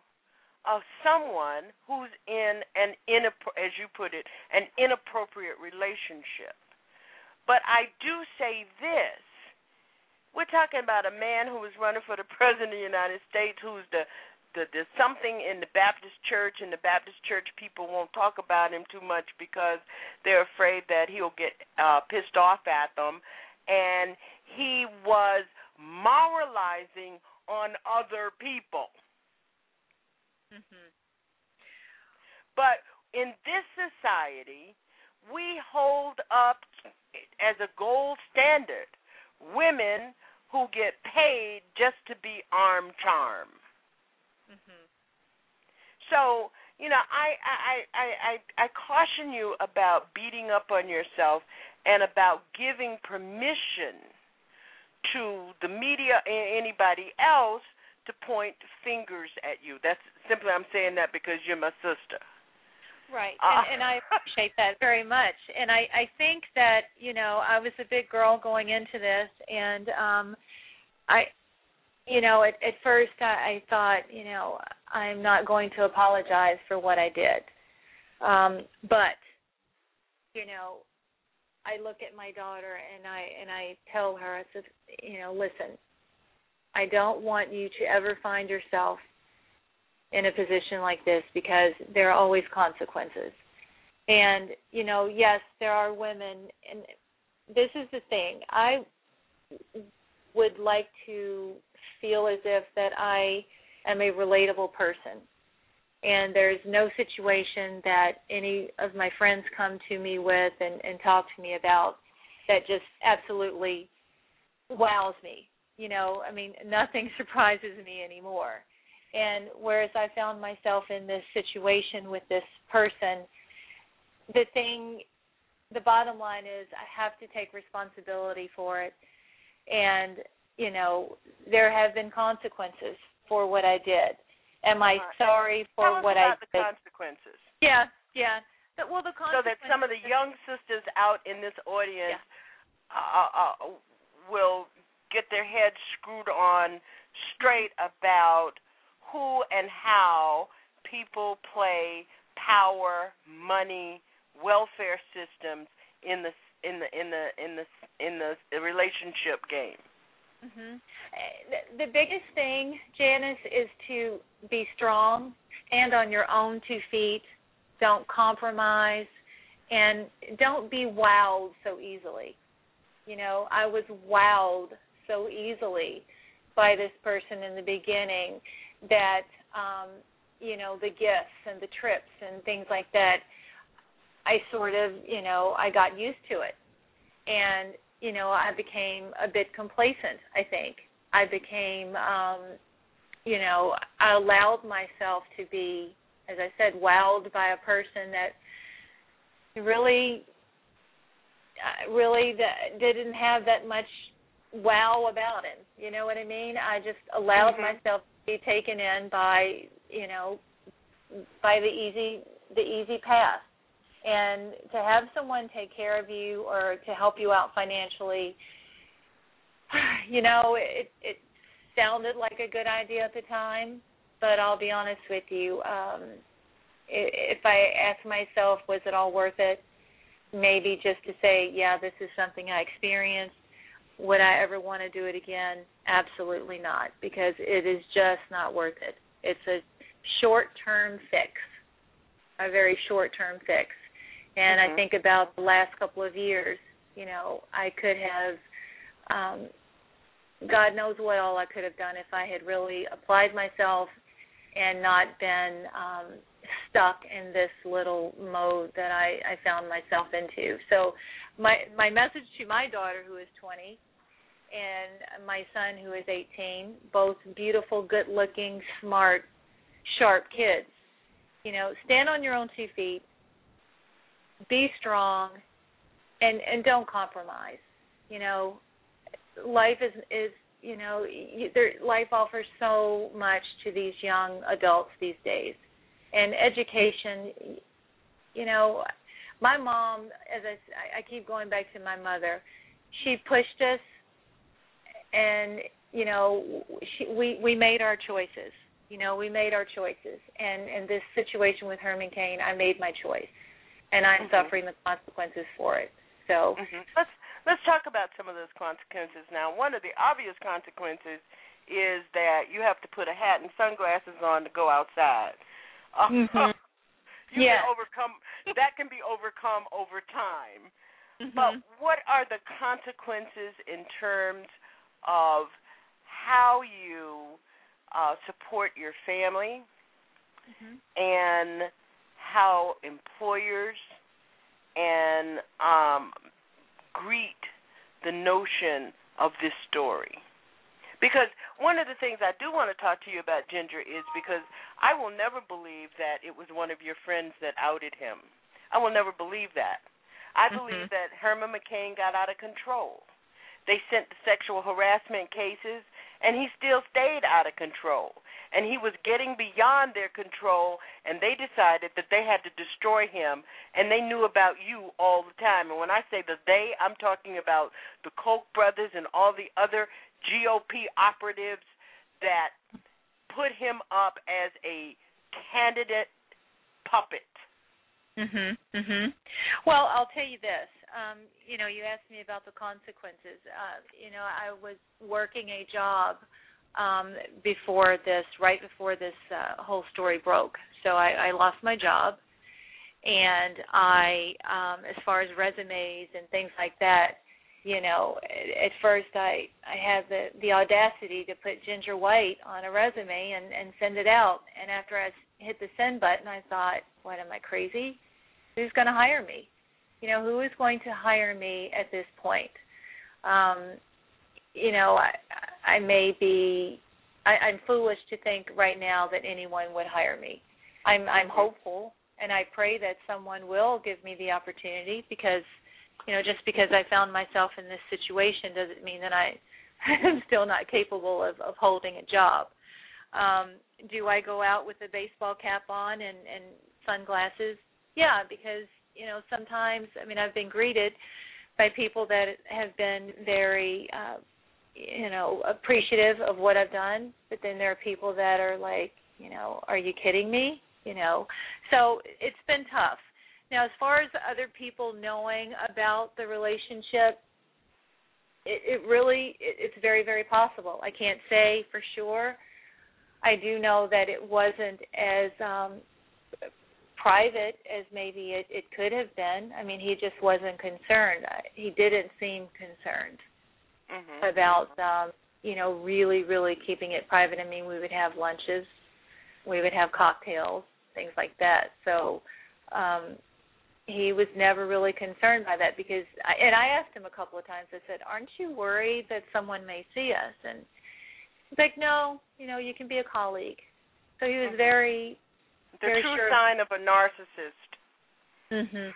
of someone who's in an inappro- as you put it, an inappropriate relationship. But I do say this. We're talking about a man who was running for the president of the United States who's the the there's something in the Baptist church and the Baptist church people won't talk about him too much because they're afraid that he'll get uh pissed off at them and he was moralizing on other people. Mhm. But in this society, we hold up as a gold standard women who get paid just to be arm charm. Mhm. So, you know, I I I I I caution you about beating up on yourself and about giving permission to the media and anybody else to point fingers at you. That's simply I'm saying that because you're my sister. Right, Uh, and, and I appreciate that very much. And I, I think that you know I was a big girl going into this, and um, I, you know, at, at first I, I thought, you know, I'm not going to apologize for what I did, um, but you know, I look at my daughter and I and I tell her, I said, you know, listen, I don't want you to ever find yourself in a position like this because there are always consequences. And, you know, yes, there are women and this is the thing. I would like to feel as if that I am a relatable person. And there's no situation that any of my friends come to me with and, and talk to me about that just absolutely wows me. You know, I mean, nothing surprises me anymore. And whereas I found myself in this situation with this person, the thing, the bottom line is I have to take responsibility for it. And, you know, there have been consequences for what I did. Am I Uh, sorry for Tell us what about I the consequences. Yeah, yeah. But, well, the consequences. So that some of the young sisters out in this audience uh, uh, will get their heads screwed on straight about who and how people play power, money, welfare systems in the in the in the in the in the relationship game. hmm The, the biggest thing, Janice, is to be strong, stand on your own two feet, don't compromise, and don't be wowed so easily. You know, I was wowed so easily by this person in the beginning that um, you know, the gifts and the trips and things like that, I sort of, you know, I got used to it. And, you know, I became a bit complacent, I think. I became um, you know, I allowed myself to be, as I said, wowed by a person that really uh, really that didn't have that much wow about him. You know what I mean? I just allowed Mhm. myself be taken in by, you know, by the easy the easy path. And to have someone take care of you or to help you out financially, you know, it it sounded like a good idea at the time, but I'll be honest with you, um if I ask myself was it all worth it? maybe just to say, yeah, this is something I experienced. Would I ever want to do it again? Absolutely not, because it is just not worth it. It's a short term fix, a very short term fix. And Mhm. I think about the last couple of years, you know, I could have, um, God knows what all I could have done if I had really applied myself and not been um, stuck in this little mode that I, I found myself into. So my my message to my daughter who is 20 and my son who is 18, both beautiful, good-looking, smart, sharp kids. You know, stand on your own two feet. Be strong and and don't compromise. You know, life is is you know, there, life offers so much to these young adults these days and education you know my mom as i i keep going back to my mother she pushed us and you know she we we made our choices you know we made our choices and in this situation with herman cain i made my choice and i'm Mhm. suffering the consequences for it so Mhm. Let's let's talk about some of those consequences now. One of the obvious consequences is that you have to put a hat and sunglasses on to go outside. Mhm. you Yeah. can overcome that can be overcome over time. Mhm. But what are the consequences in terms of how you uh, support your family Mhm. and how employers and um, greet the notion of this story. Because one of the things I do want to talk to you about Ginger is because I will never believe that it was one of your friends that outed him. I will never believe that. I Mhm. believe that Herman McCain got out of control. They sent the sexual harassment cases, and he still stayed out of control. And he was getting beyond their control, and they decided that they had to destroy him, and they knew about you all the time. And when I say the they, I'm talking about the Koch brothers and all the other GOP operatives that put him up as a candidate puppet. Mhm. Mhm. Well, I'll tell you this. Um, you know, you asked me about the consequences. Uh, you know, I was working a job um before this, right before this uh, whole story broke. So I, I lost my job, and I, um, as far as resumes and things like that, you know, at, at first I I had the the audacity to put Ginger White on a resume and and send it out. And after I hit the send button, I thought, what am I crazy? Who's going to hire me? You know, who is going to hire me at this point? Um, you know, I I may be I, I'm foolish to think right now that anyone would hire me. I'm I'm hopeful and I pray that someone will give me the opportunity because you know, just because I found myself in this situation doesn't mean that I am still not capable of, of holding a job. Um, do I go out with a baseball cap on and, and sunglasses? Yeah, because you know sometimes I mean I've been greeted by people that have been very uh, you know appreciative of what I've done, but then there are people that are like, you know, are you kidding me? You know, so it's been tough. Now, as far as other people knowing about the relationship, it, it really it, it's very very possible. I can't say for sure. I do know that it wasn't as um private as maybe it, it could have been. I mean, he just wasn't concerned. He didn't seem concerned mm-hmm. about um, you know really really keeping it private. I mean, we would have lunches, we would have cocktails, things like that. So um he was never really concerned by that because I, and I asked him a couple of times I said aren't you worried that someone may see us and he's like no you know you can be a colleague so he was mm-hmm. very the very true sure. sign of a narcissist mhm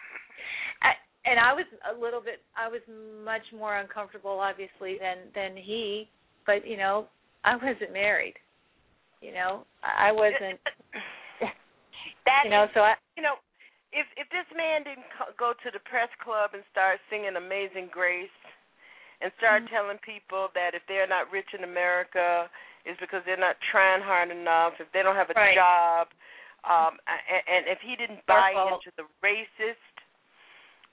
and I was a little bit I was much more uncomfortable obviously than than he but you know I wasn't married you know I wasn't that you know is, so I you know if if this man didn't co- go to the press club and start singing Amazing Grace and start mm-hmm. telling people that if they're not rich in America is because they're not trying hard enough, if they don't have a right. job, um and, and if he didn't buy into the racist,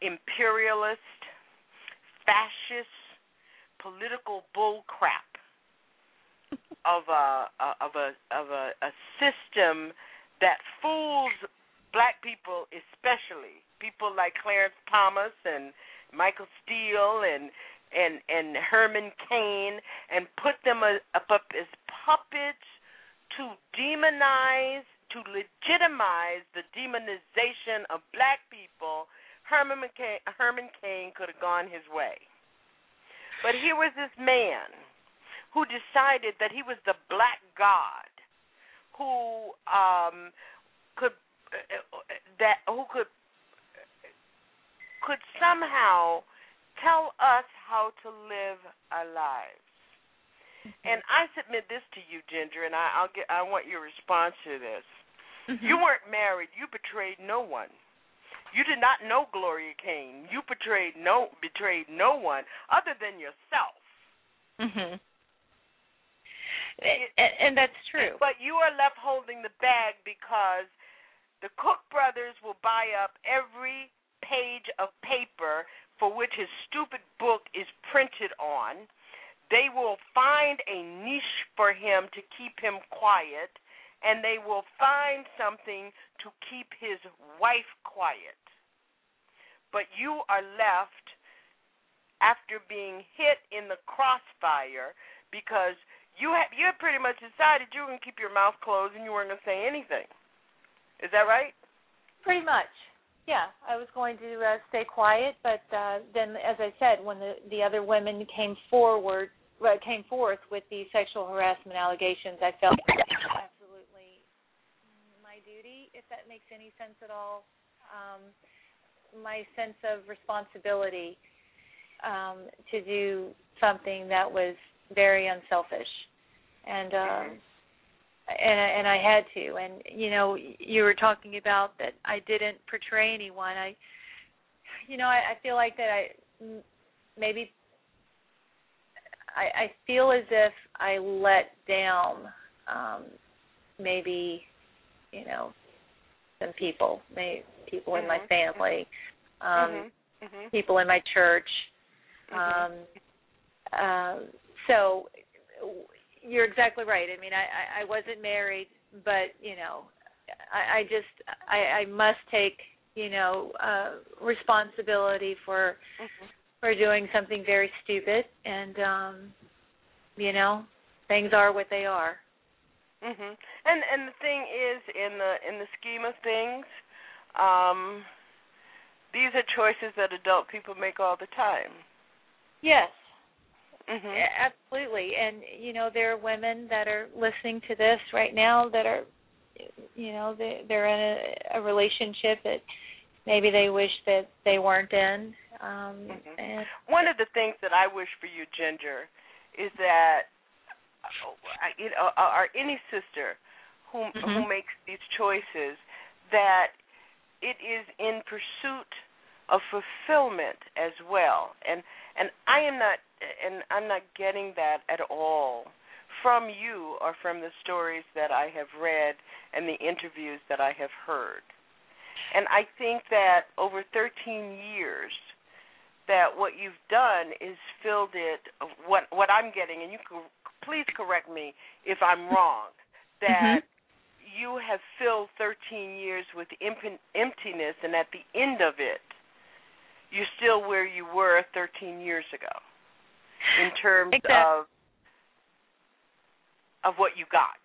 imperialist, fascist, political bull crap of a of a of a, a system that fools black people especially people like Clarence Thomas and Michael Steele and and and Herman Cain and put them up, up as puppets to demonize to legitimize the demonization of black people Herman McCain, Herman Cain could have gone his way. But here was this man who decided that he was the black god who um could that who could could somehow tell us how to live our lives. Mm-hmm. And I submit this to you, Ginger, and I, I'll get. I want your response to this. Mm-hmm. You weren't married. You betrayed no one. You did not know Gloria Cain. You betrayed no betrayed no one other than yourself. Mhm. And, and that's true. But you are left holding the bag because the Koch brothers will buy up every page of paper for which his stupid book is printed on. They will find a niche for him to keep him quiet, and they will find something to keep his wife quiet. But you are left after being hit in the crossfire because you have you had pretty much decided you were going to keep your mouth closed and you weren't going to say anything. Is that right? Pretty much. Yeah, I was going to uh, stay quiet, but uh, then, as I said, when the the other women came forward, uh, came forth with the sexual harassment allegations, I felt absolutely my duty, if that makes any sense at all. Um, my sense of responsibility um, to do something that was very unselfish, and um, and and I had to. And you know, you were talking about that I didn't portray anyone. I, you know, I, I feel like that I maybe I, I feel as if I let down um maybe you know some people, maybe people mm-hmm. in my family, um mm-hmm. Mm-hmm. people in my church. Mm-hmm. Um uh so you're exactly right. I mean, I, I, wasn't married, but you know, I, I just I, I must take you know uh, responsibility for mm-hmm. or doing something very stupid and um you know things are what they are Mhm. And and the thing is in the in the scheme of things um these are choices that adult people make all the time. yes Mhm. Absolutely and you know there are women that are listening to this right now that are you know they they're in a, a relationship that maybe they wish that they weren't in um Mhm. and One of the things that I wish for you, Ginger, is that uh, you know, or any sister who who Mhm. makes these choices, that it is in pursuit of fulfillment as well. And and I am not and I'm not getting that at all from you or from the stories that I have read and the interviews that I have heard. And I think that over 13 years that what you've done is filled it what what I'm getting and you can please correct me if I'm wrong mm-hmm. that you have filled 13 years with emp- emptiness and at the end of it you're still where you were 13 years ago in terms of of what you got.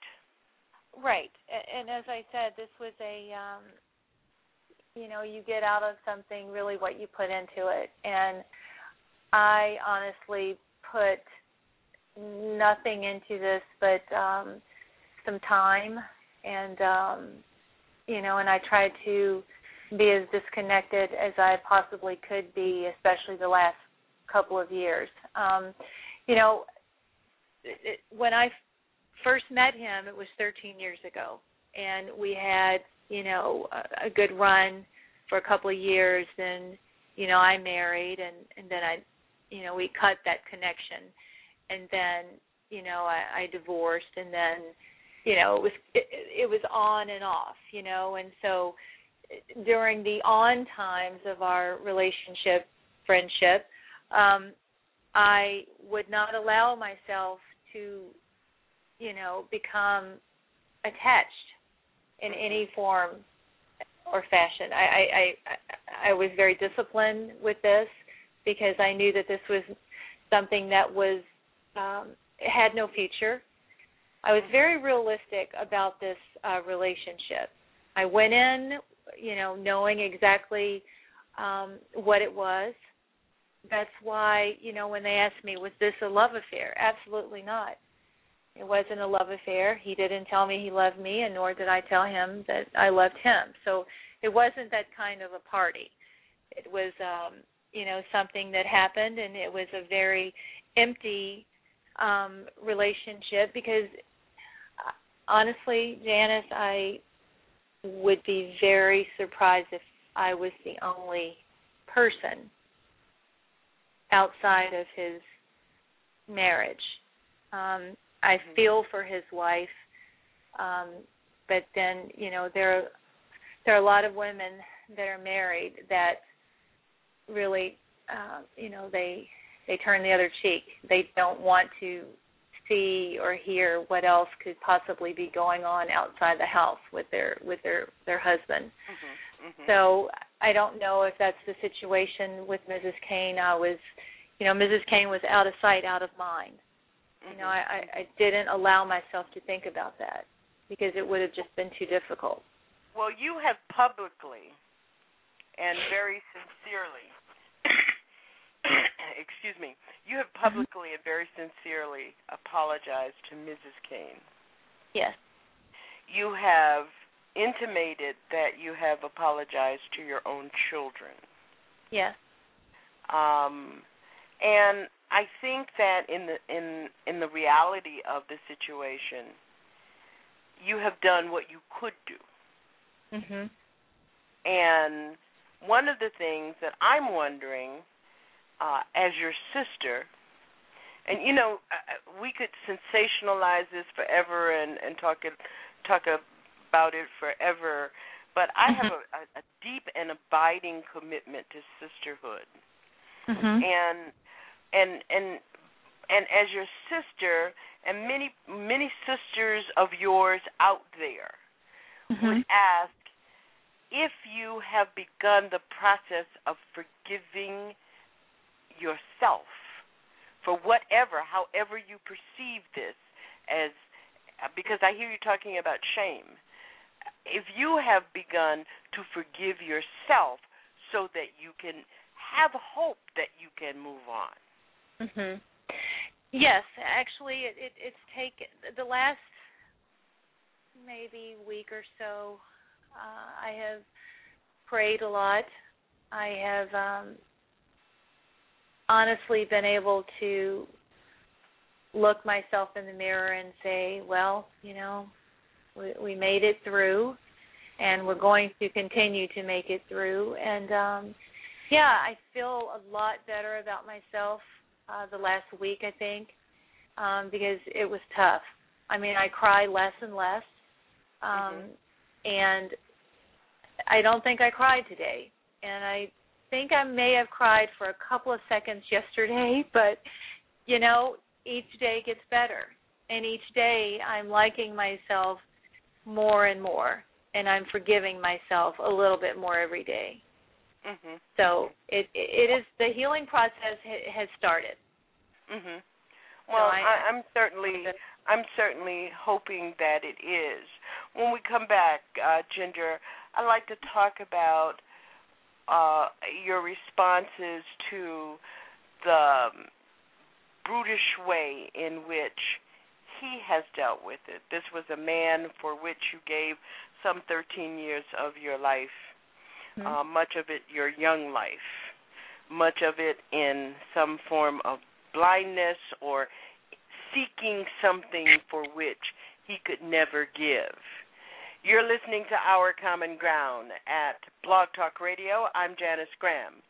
Right. And as I said, this was a um you know, you get out of something really what you put into it. And I honestly put nothing into this but um some time and um you know, and I tried to be as disconnected as I possibly could be, especially the last couple of years. Um you know, it, when I first met him, it was 13 years ago, and we had you know a, a good run for a couple of years. Then you know I married, and and then I you know we cut that connection, and then you know I, I divorced, and then you know it was it, it was on and off, you know, and so during the on times of our relationship friendship um I would not allow myself to you know become attached in any form or fashion. I, I I I was very disciplined with this because I knew that this was something that was um had no future. I was very realistic about this uh relationship. I went in, you know, knowing exactly um what it was. That's why, you know, when they asked me was this a love affair? Absolutely not. It wasn't a love affair. He didn't tell me he loved me, and nor did I tell him that I loved him. So it wasn't that kind of a party. It was, um, you know, something that happened, and it was a very empty um, relationship because, uh, honestly, Janice, I would be very surprised if I was the only person outside of his marriage. Um, I feel for his wife, um, but then you know there there are a lot of women that are married that really uh, you know they they turn the other cheek. They don't want to see or hear what else could possibly be going on outside the house with their with their their husband. Mm-hmm. mm-hmm. So I don't know if that's the situation with Mrs. Cain. I was, you know, Mrs. Cain was out of sight, out of mind. You know, I, mm-hmm, I, I mm-hmm. didn't allow myself to think about that because it would have just been too difficult. Well, you have publicly and very sincerely, excuse me, you have publicly and very sincerely apologized to Mrs. Cain. Yes. You have intimated that you have apologized to your own children. Yes. Um, and I think that in the in in the reality of the situation, you have done what you could do. Mhm. And one of the things that I'm wondering, uh, as your sister, and you know, uh, we could sensationalize this forever and and talk it talk about it forever, but I have a, a, a deep and abiding commitment to sisterhood, Mhm. and and and and as your sister and many many sisters of yours out there would ask if you have begun the process of forgiving yourself for whatever, however you perceive this as, because I hear you talking about shame. If you have begun to forgive yourself so that you can have hope that you can move on. Mhm. Yes, actually, it, it it's taken the last maybe week or so. Uh, I have prayed a lot. I have um, honestly been able to look myself in the mirror and say, well, you know, we, we made it through and we're going to continue to make it through. And um yeah, I feel a lot better about myself uh the last week, I think, um because it was tough. I mean, I cry less and less. Um mm-hmm. and I don't think I cried today. And I think I may have cried for a couple of seconds yesterday, but you know, each day gets better. And each day I'm liking myself more and more and I'm forgiving myself a little bit more every day. Mm-hmm. So it it is the healing process has started. Mhm. Well, so I, I, I'm certainly I'm certainly hoping that it is. When we come back, uh, Ginger, I'd like to talk about uh, your responses to the um, brutish way in which he has dealt with it. This was a man for which you gave some 13 years of your life, mm-hmm. uh, much of it your young life, much of it in some form of blindness or seeking something for which he could never give. You're listening to Our Common Ground at Blog Talk Radio. I'm Janice Graham.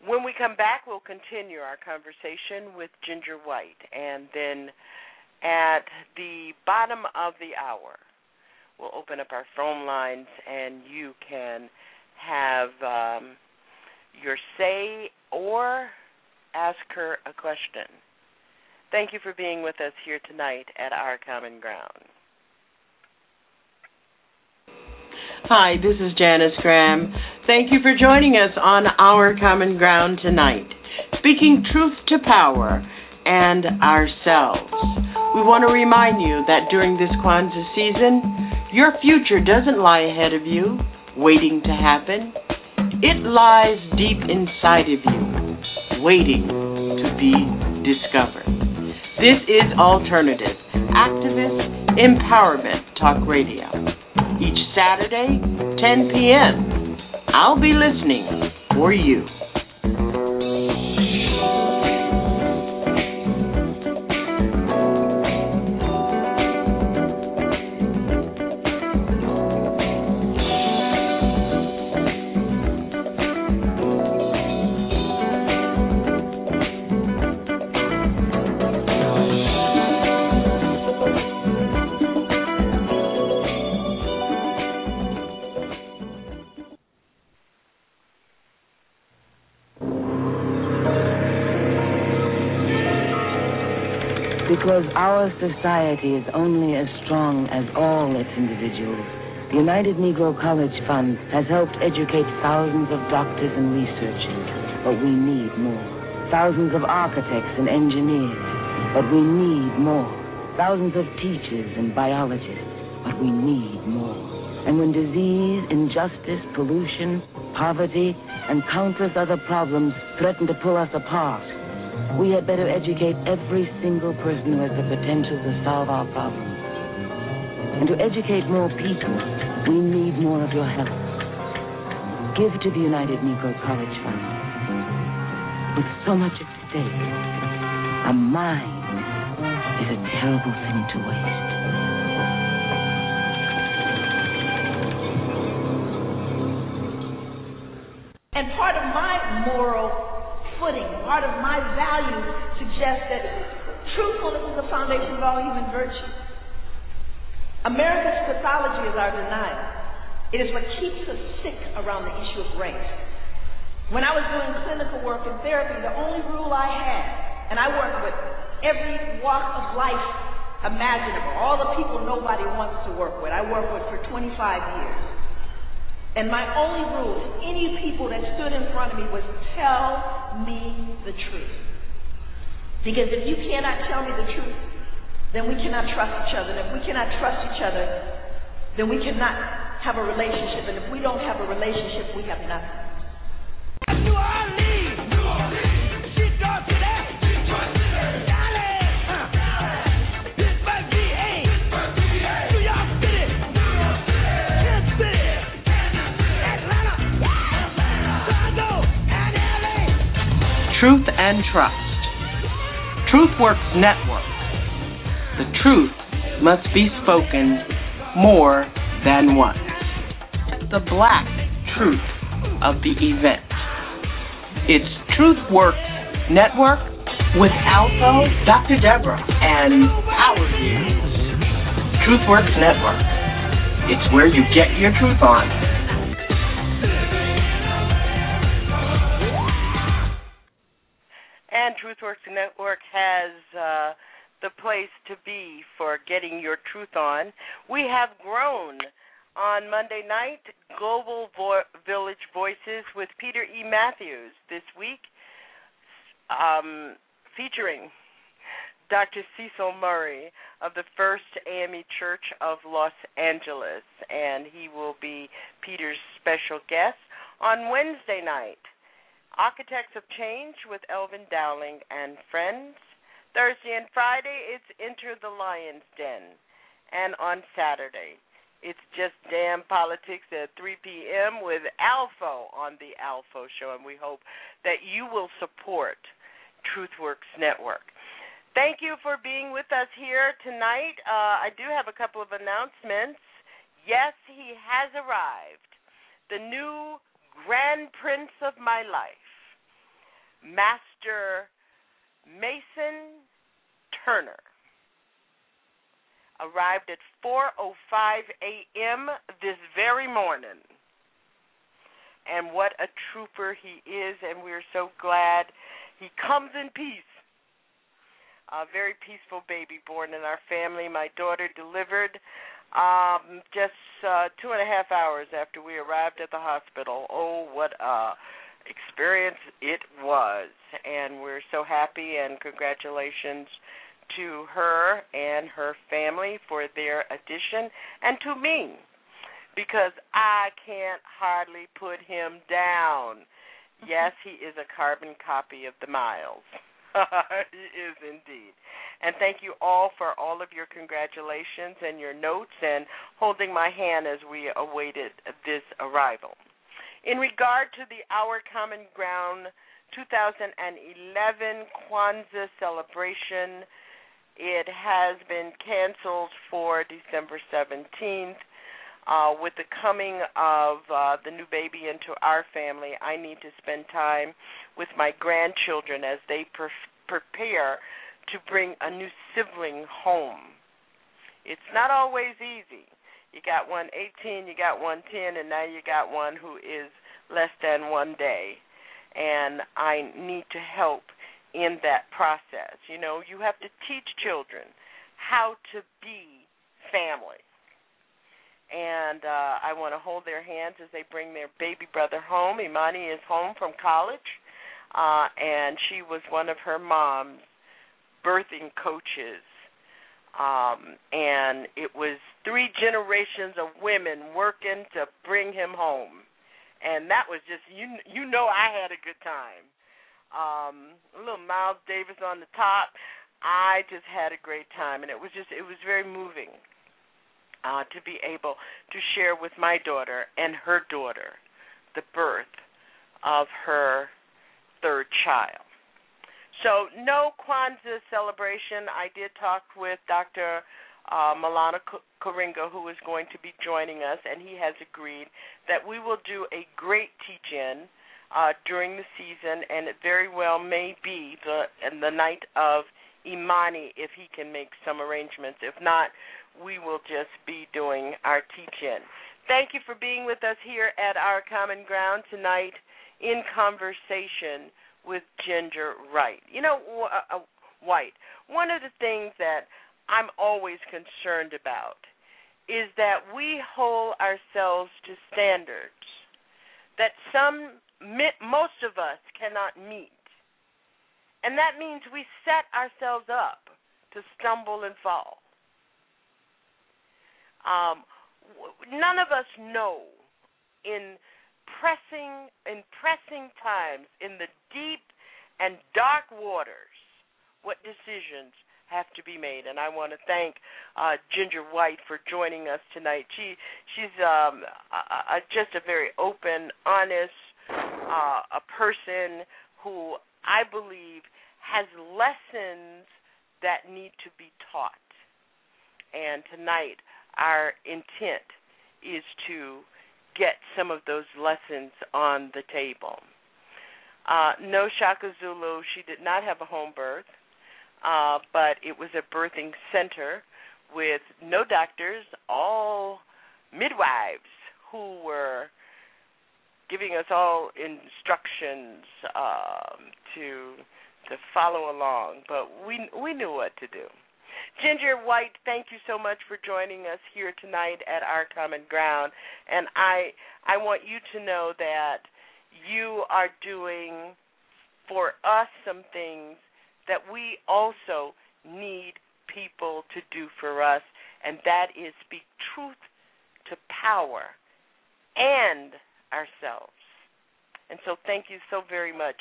When we come back, we'll continue our conversation with Ginger White. And then at the bottom of the hour, we'll open up our phone lines and you can have um, your say or ask her a question. Thank you for being with us here tonight at Our Common Ground. Hi, this is Janice Graham. Thank you for joining us on Our Common Ground tonight, speaking truth to power and ourselves. We want to remind you that during this Kwanzaa season, your future doesn't lie ahead of you, waiting to happen. It lies deep inside of you, waiting to be discovered. This is Alternative Activist Empowerment Talk Radio each Saturday, 10 p.m. I'll be listening for you. Because our society is only as strong as all its individuals, the United Negro College Fund has helped educate thousands of doctors and researchers, but we need more. Thousands of architects and engineers, but we need more. Thousands of teachers and biologists, but we need more. And when disease, injustice, pollution, poverty, and countless other problems threaten to pull us apart, we had better educate every single person who has the potential to solve our problems. And to educate more people, we need more of your help. Give to the United Negro College Fund. With so much at stake, a mind is a terrible thing to waste. And part of my moral footing, part of my values suggest that truthfulness is the foundation of all human virtue. America's pathology is our denial. It is what keeps us sick around the issue of race. When I was doing clinical work and therapy, the only rule I had, and I worked with every walk of life imaginable, all the people nobody wants to work with, I worked with for 25 years. And my only rule to any people that stood in front of me was tell me the truth. Because if you cannot tell me the truth, then we cannot trust each other. And if we cannot trust each other, then we cannot have a relationship. And if we don't have a relationship, we have nothing. Orleans. New and Trust. TruthWorks Network. The truth must be spoken more than once. The black truth of the event. It's TruthWorks Network with Alpha, Dr. Deborah, and Howard News. TruthWorks Network. It's where you get your truth on. TruthWorks Network has uh, the place to be for getting your truth on. We have grown on Monday night, Global Vo- Village Voices with Peter E. Matthews this week, um, featuring Dr. Cecil Murray of the First AME Church of Los Angeles, and he will be Peter's special guest on Wednesday night. Architects of Change with Elvin Dowling and friends. Thursday and Friday, it's Enter the Lion's Den. And on Saturday, it's just damn politics at 3 p.m. with Alpha on the Alpha Show, and we hope that you will support TruthWorks Network. Thank you for being with us here tonight. Uh, I do have a couple of announcements. Yes, he has arrived. The new Grand Prince of my life. Master Mason Turner arrived at 4:05 a.m. this very morning. And what a trooper he is and we're so glad he comes in peace. A very peaceful baby born in our family. My daughter delivered um, just uh, two and a half hours after we arrived at the hospital. Oh, what a experience it was. And we're so happy and congratulations to her and her family for their addition and to me because I can't hardly put him down. Mm-hmm. Yes, he is a carbon copy of the Miles. he is indeed. And thank you all for all of your congratulations and your notes and holding my hand as we awaited this arrival. In regard to the Our Common Ground 2011 Kwanzaa celebration, it has been canceled for December 17th. Uh, with the coming of uh, the new baby into our family, I need to spend time with my grandchildren as they pre- prepare to bring a new sibling home. It's not always easy. You got one 18, you got one 10, and now you got one who is less than one day. And I need to help in that process. You know, you have to teach children how to be family. And uh, I want to hold their hands as they bring their baby brother home. Imani is home from college, uh, and she was one of her mom's birthing coaches um, and it was three generations of women working to bring him home, and that was just you. You know, I had a good time. Um, a little Miles Davis on the top. I just had a great time, and it was just it was very moving uh, to be able to share with my daughter and her daughter the birth of her third child. So no Kwanzaa celebration. I did talk with Dr. Uh, Maulana Karenga, who is going to be joining us, and he has agreed that we will do a great teach-in uh, during the season, and it very well may be the the night of Imani if he can make some arrangements. If not, we will just be doing our teach-in. Thank you for being with us here at our common ground tonight in conversation with Ginger Wright. You know, uh, uh, White. One of the things that I'm always concerned about is that we hold ourselves to standards that some most of us cannot meet. And that means we set ourselves up to stumble and fall. Um, none of us know in pressing in pressing times in the deep and dark waters what decisions have to be made and I want to thank uh, Ginger White for joining us tonight. She she's um, a, a, just a very open, honest uh, a person who I believe has lessons that need to be taught. And tonight our intent is to get some of those lessons on the table. Uh, no Shaka Zulu, she did not have a home birth, uh, but it was a birthing center with no doctors, all midwives who were giving us all instructions um, to to follow along. But we we knew what to do. Ginger White, thank you so much for joining us here tonight at Our Common Ground. And I I want you to know that you are doing for us some things that we also need people to do for us, and that is speak truth to power and ourselves. And so, thank you so very much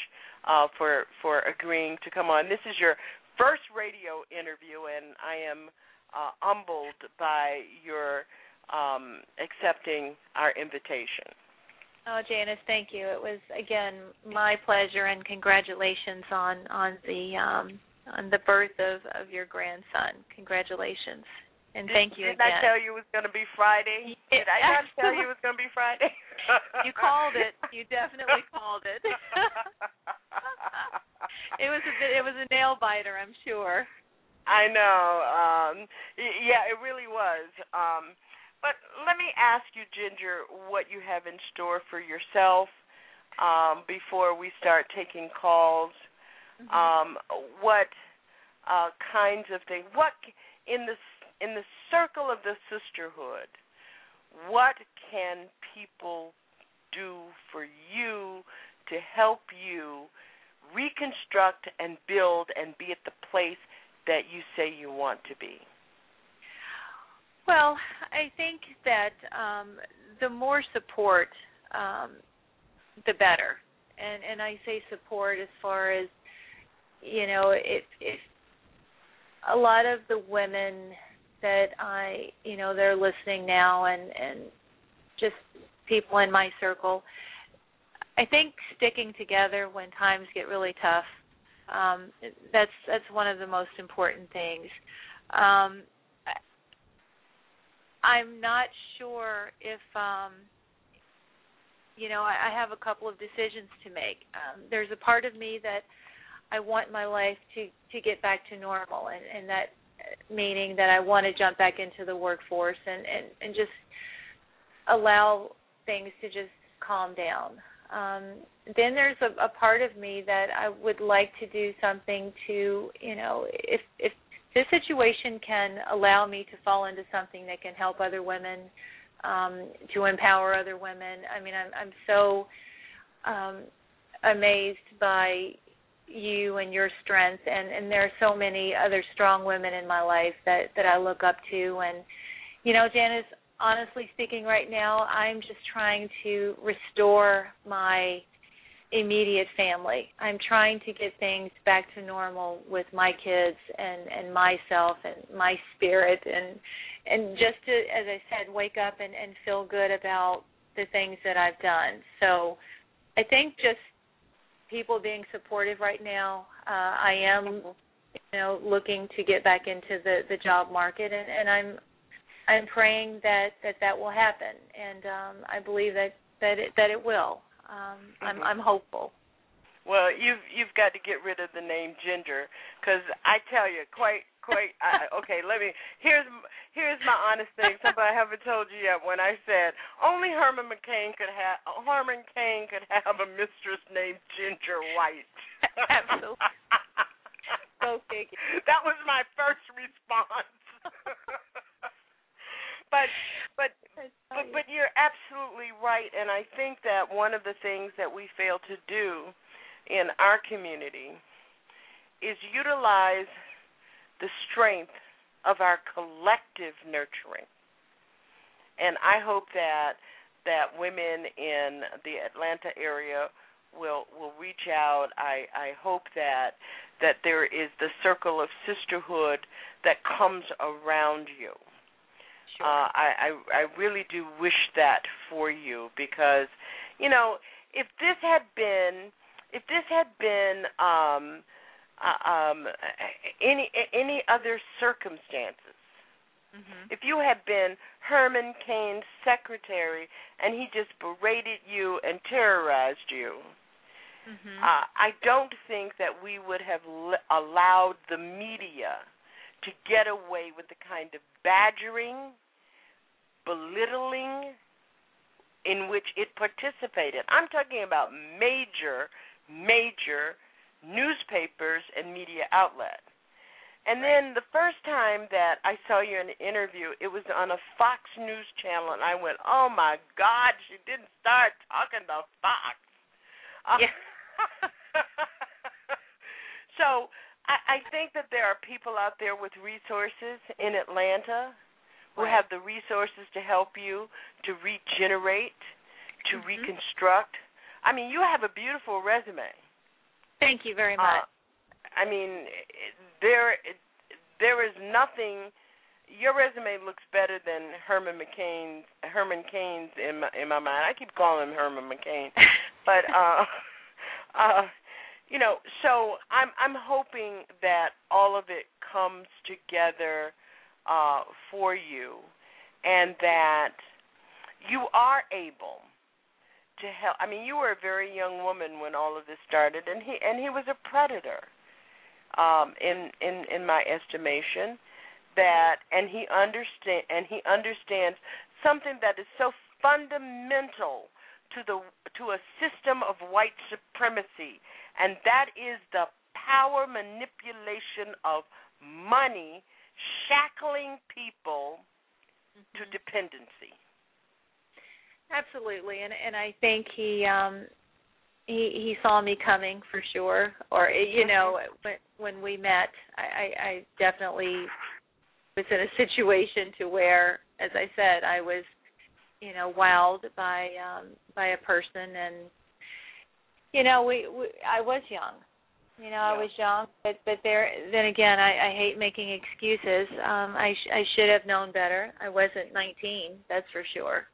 uh, for for agreeing to come on. This is your first radio interview, and I am uh, humbled by your um, accepting our invitation. Oh, Janice, thank you. It was again my pleasure, and congratulations on on the um, on the birth of of your grandson. Congratulations, and thank you did again. Did I tell you it was going to be Friday? Did I not tell you it was going to be Friday? you called it. You definitely called it. it was a bit. It was a nail biter, I'm sure. I know. Um, yeah, it really was. Um, but let me ask you, Ginger, what you have in store for yourself um, before we start taking calls. Mm-hmm. Um, what uh, kinds of things? What in the in the circle of the sisterhood? What can people do for you to help you reconstruct and build and be at the place that you say you want to be? Well, I think that um, the more support, um, the better. And and I say support as far as you know, if if a lot of the women that I you know they're listening now and and just people in my circle I think sticking together when times get really tough um, that's that's one of the most important things. Um, I'm not sure if um, you know I, I have a couple of decisions to make. Um, there's a part of me that I want my life to to get back to normal, and, and that meaning that I want to jump back into the workforce and and and just allow things to just calm down. Um, then there's a, a part of me that I would like to do something to, you know, if if this situation can allow me to fall into something that can help other women, um, to empower other women. I mean, I'm I'm so um, amazed by you and your strength, and and there are so many other strong women in my life that that I look up to, and you know, Janice, honestly speaking, right now, I'm just trying to restore my immediate family. I'm trying to get things back to normal with my kids and and myself and my spirit and and just to as I said wake up and and feel good about the things that I've done. So I think just people being supportive right now. Uh I am you know looking to get back into the the job market and and I'm I'm praying that that that will happen, and um, I believe that that it, that it will. Um, mm-hmm. I'm I'm hopeful. Well, you've you've got to get rid of the name Ginger, because I tell you, quite quite. I, okay, let me. Here's here's my honest thing. Somebody I haven't told you yet. When I said only Herman McCain could have Herman Cain could have a mistress named Ginger White. Absolutely. so That was my first response. but but but but you're absolutely right, and I think that one of the things that we fail to do in our community is utilize the strength of our collective nurturing. And I hope that that women in the Atlanta area will will reach out. I I hope that that there is the circle of sisterhood that comes around you. Sure. Uh, I, I I really do wish that for you because you know if this had been if this had been um, uh, um, any any other circumstances, mm-hmm. if you had been Herman Cain's secretary and he just berated you and terrorized you, mm-hmm. uh, I don't think that we would have l- allowed the media to get away with the kind of badgering belittling in which it participated. I'm talking about major, major newspapers and media outlets. And then the first time that I saw you in an interview, it was on a Fox News channel, and I went, "Oh my God, she didn't start talking to Fox." Uh, yeah. so I, I think that there are people out there with resources in Atlanta who have the resources to help you to regenerate, to Mhm. reconstruct. I mean, you have a beautiful resume. Thank you very Uh, much. I mean, there there is nothing. Your resume looks better than Herman McCain's. Herman Cain's in my in my mind. I keep calling him Herman McCain, but uh, uh, you know. So I'm I'm hoping that all of it comes together uh, for you, and that you are able to help. I mean, you were a very young woman when all of this started, and he and he was a predator, um, in in in my estimation. That and he understand and he understands something that is so fundamental to the to a system of white supremacy, and that is the power manipulation of money shackling people to dependency. Absolutely, and and I think he um he he saw me coming for sure. Or you know when when we met, I I, I definitely was in a situation to where, as I said, I was you know wowed by um by a person and you know we, we I was young you know I was young but but there then again I I hate making excuses. Um I sh- I should have known better. I wasn't 19 that's for sure.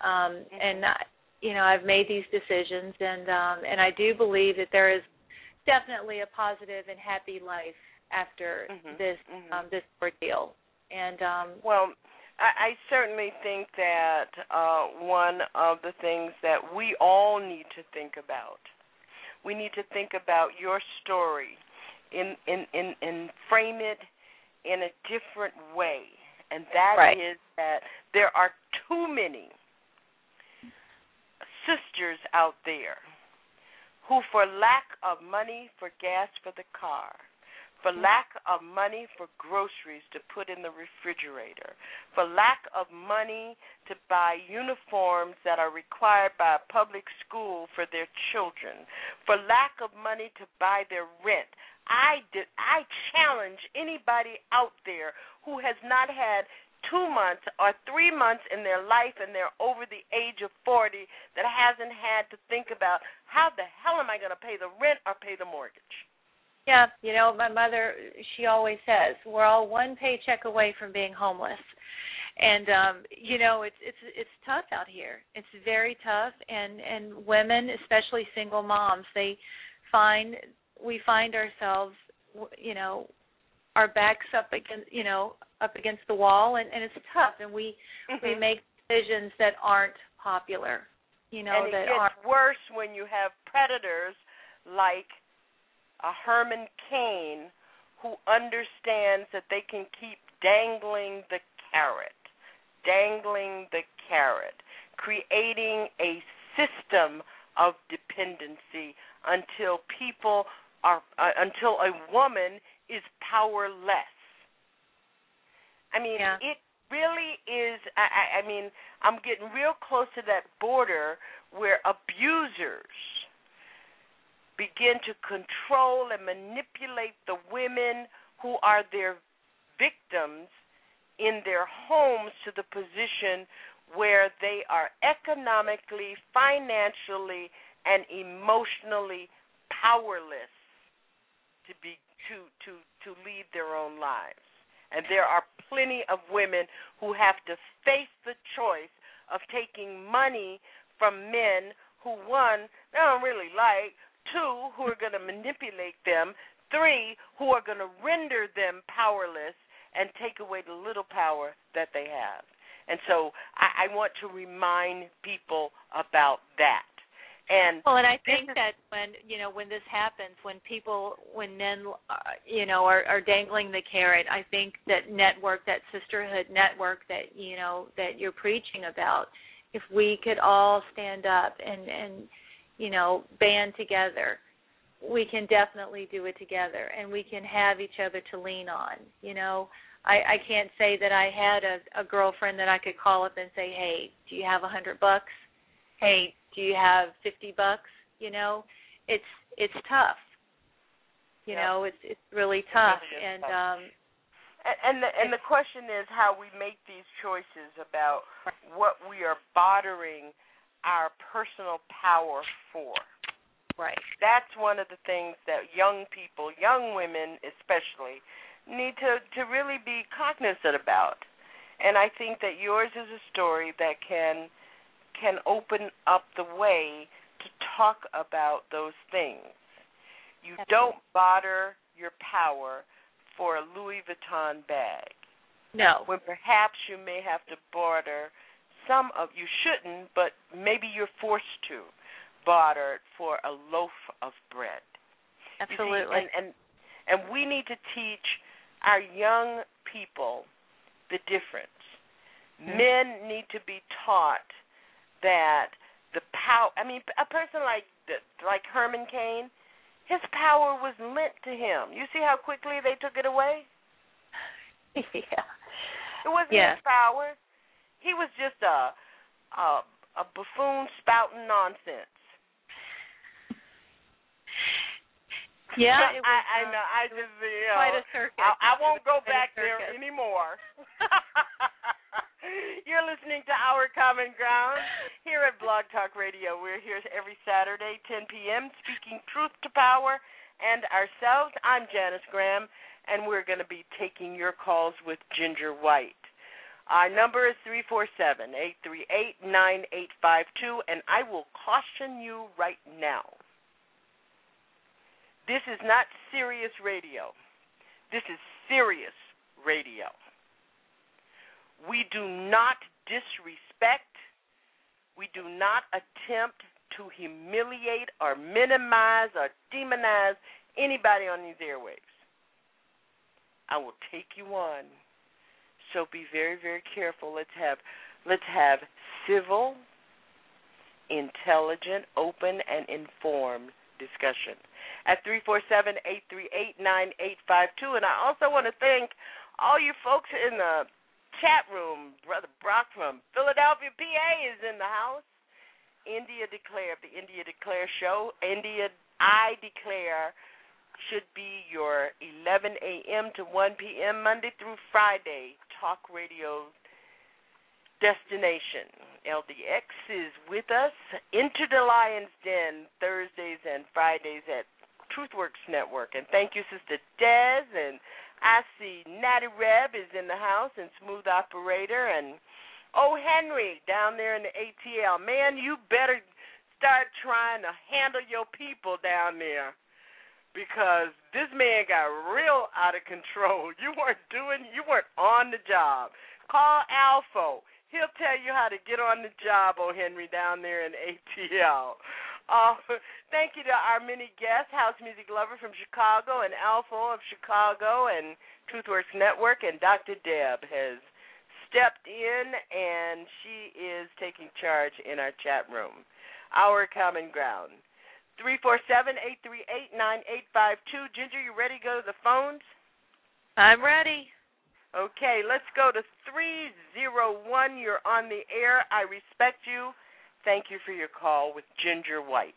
Um and I, you know I've made these decisions and um and I do believe that there is definitely a positive and happy life after Mhm, this mhm. um this ordeal. And um Well, I, I certainly think that uh, one of the things that we all need to think about, we need to think about your story, in in in, in frame it in a different way, and that is Right. that there are too many sisters out there who, for lack of money for gas for the car, for lack of money for groceries to put in the refrigerator, for lack of money to buy uniforms that are required by a public school for their children, for lack of money to buy their rent. I did I challenge anybody out there who has not had two months or three months in their life and they're over the age of 40 that hasn't had to think about how the hell am I going to pay the rent or pay the mortgage. Yeah, you know, my mother she always says, we're all one paycheck away from being homeless. And um, you know, it's it's it's tough out here. It's very tough and and women, especially single moms, they find we find ourselves you know, our backs up against, you know, up against the wall and and it's tough and we we Mhm. make decisions that aren't popular. You know, and it that gets aren't worse when you have predators like a Herman Cain who understands that they can keep dangling the carrot, dangling the carrot, creating a system of dependency until people are uh, until a woman is powerless. I mean, Yeah. it really is. I, I mean, I'm getting real close to that border where abusers begin to control and manipulate the women who are their victims in their homes to the position where they are economically, financially, and emotionally powerless to be to to to lead their own lives. And there are plenty of women who have to face the choice of taking money from men who one they don't really like, two who are going to manipulate them, three who are going to render them powerless and take away the little power that they have. And so I, I want to remind people about that. And well, and I think that when you know when this happens, when people, when men, uh, you know, are, are dangling the carrot, I think that network, that sisterhood network that you know that you're preaching about, if we could all stand up and and you know band together, we can definitely do it together, and we can have each other to lean on. You know, I I can't say that I had a, a girlfriend that I could call up and say, hey, do you have a hundred bucks? Hey, do you have 50 bucks you know it's it's tough you yeah. know it's it's really tough it and tough. um and, and the and the question is how we make these choices about what we are bartering our personal power for right that's one of the things that young people young women especially need to to really be cognizant about and i think that yours is a story that can can open up the way to talk about those things. You Absolutely. don't barter your power for a Louis Vuitton bag. No. When perhaps you may have to barter some of you shouldn't, but maybe you're forced to barter for a loaf of bread. Absolutely. See, and, and and we need to teach our young people the difference. Mm-hmm. Men need to be taught that the power. I mean, a person like like Herman Cain, his power was lent to him. You see how quickly they took it away. yeah. It wasn't yeah. his power. He was just a a, a buffoon spouting nonsense. Yeah, I, was, I um, know. I just you know, quite a circus. I, I won't go back there anymore. You're listening to Our Common Ground here at Blog Talk Radio. We're here every Saturday, 10 p.m., speaking truth to power and ourselves. I'm Janice Graham, and we're going to be taking your calls with Ginger White. Our number is 347 838 9852, and I will caution you right now. This is not serious radio. This is serious radio. We do not disrespect, we do not attempt to humiliate or minimize or demonize anybody on these airwaves. I will take you on. So be very, very careful. Let's have let's have civil, intelligent, open, and informed discussion at 347 838 9852. And I also want to thank all you folks in the chat room. Brother Brock from Philadelphia, PA is in the house. India Declare, the India Declare show. India, I Declare, should be your 11 a.m. to 1 p.m. Monday through Friday talk radio destination. LDX is with us. Into the Lion's Den Thursdays and Fridays at TruthWorks Network. And thank you, Sister Des and I see Natty Reb is in the house and Smooth Operator and Oh Henry down there in the ATL. Man, you better start trying to handle your people down there because this man got real out of control. You weren't doing you weren't on the job. Call Alpha. He'll tell you how to get on the job, oh Henry, down there in ATL. Uh, thank you to our many guests, House Music Lover from Chicago and Alpha of Chicago and TruthWorks Network, and Dr. Deb has stepped in and she is taking charge in our chat room. Our common ground. 347-838-9852. Ginger, you ready to go to the phones? I'm ready. Okay, let's go to 301. You're on the air. I respect you. Thank you for your call with Ginger White.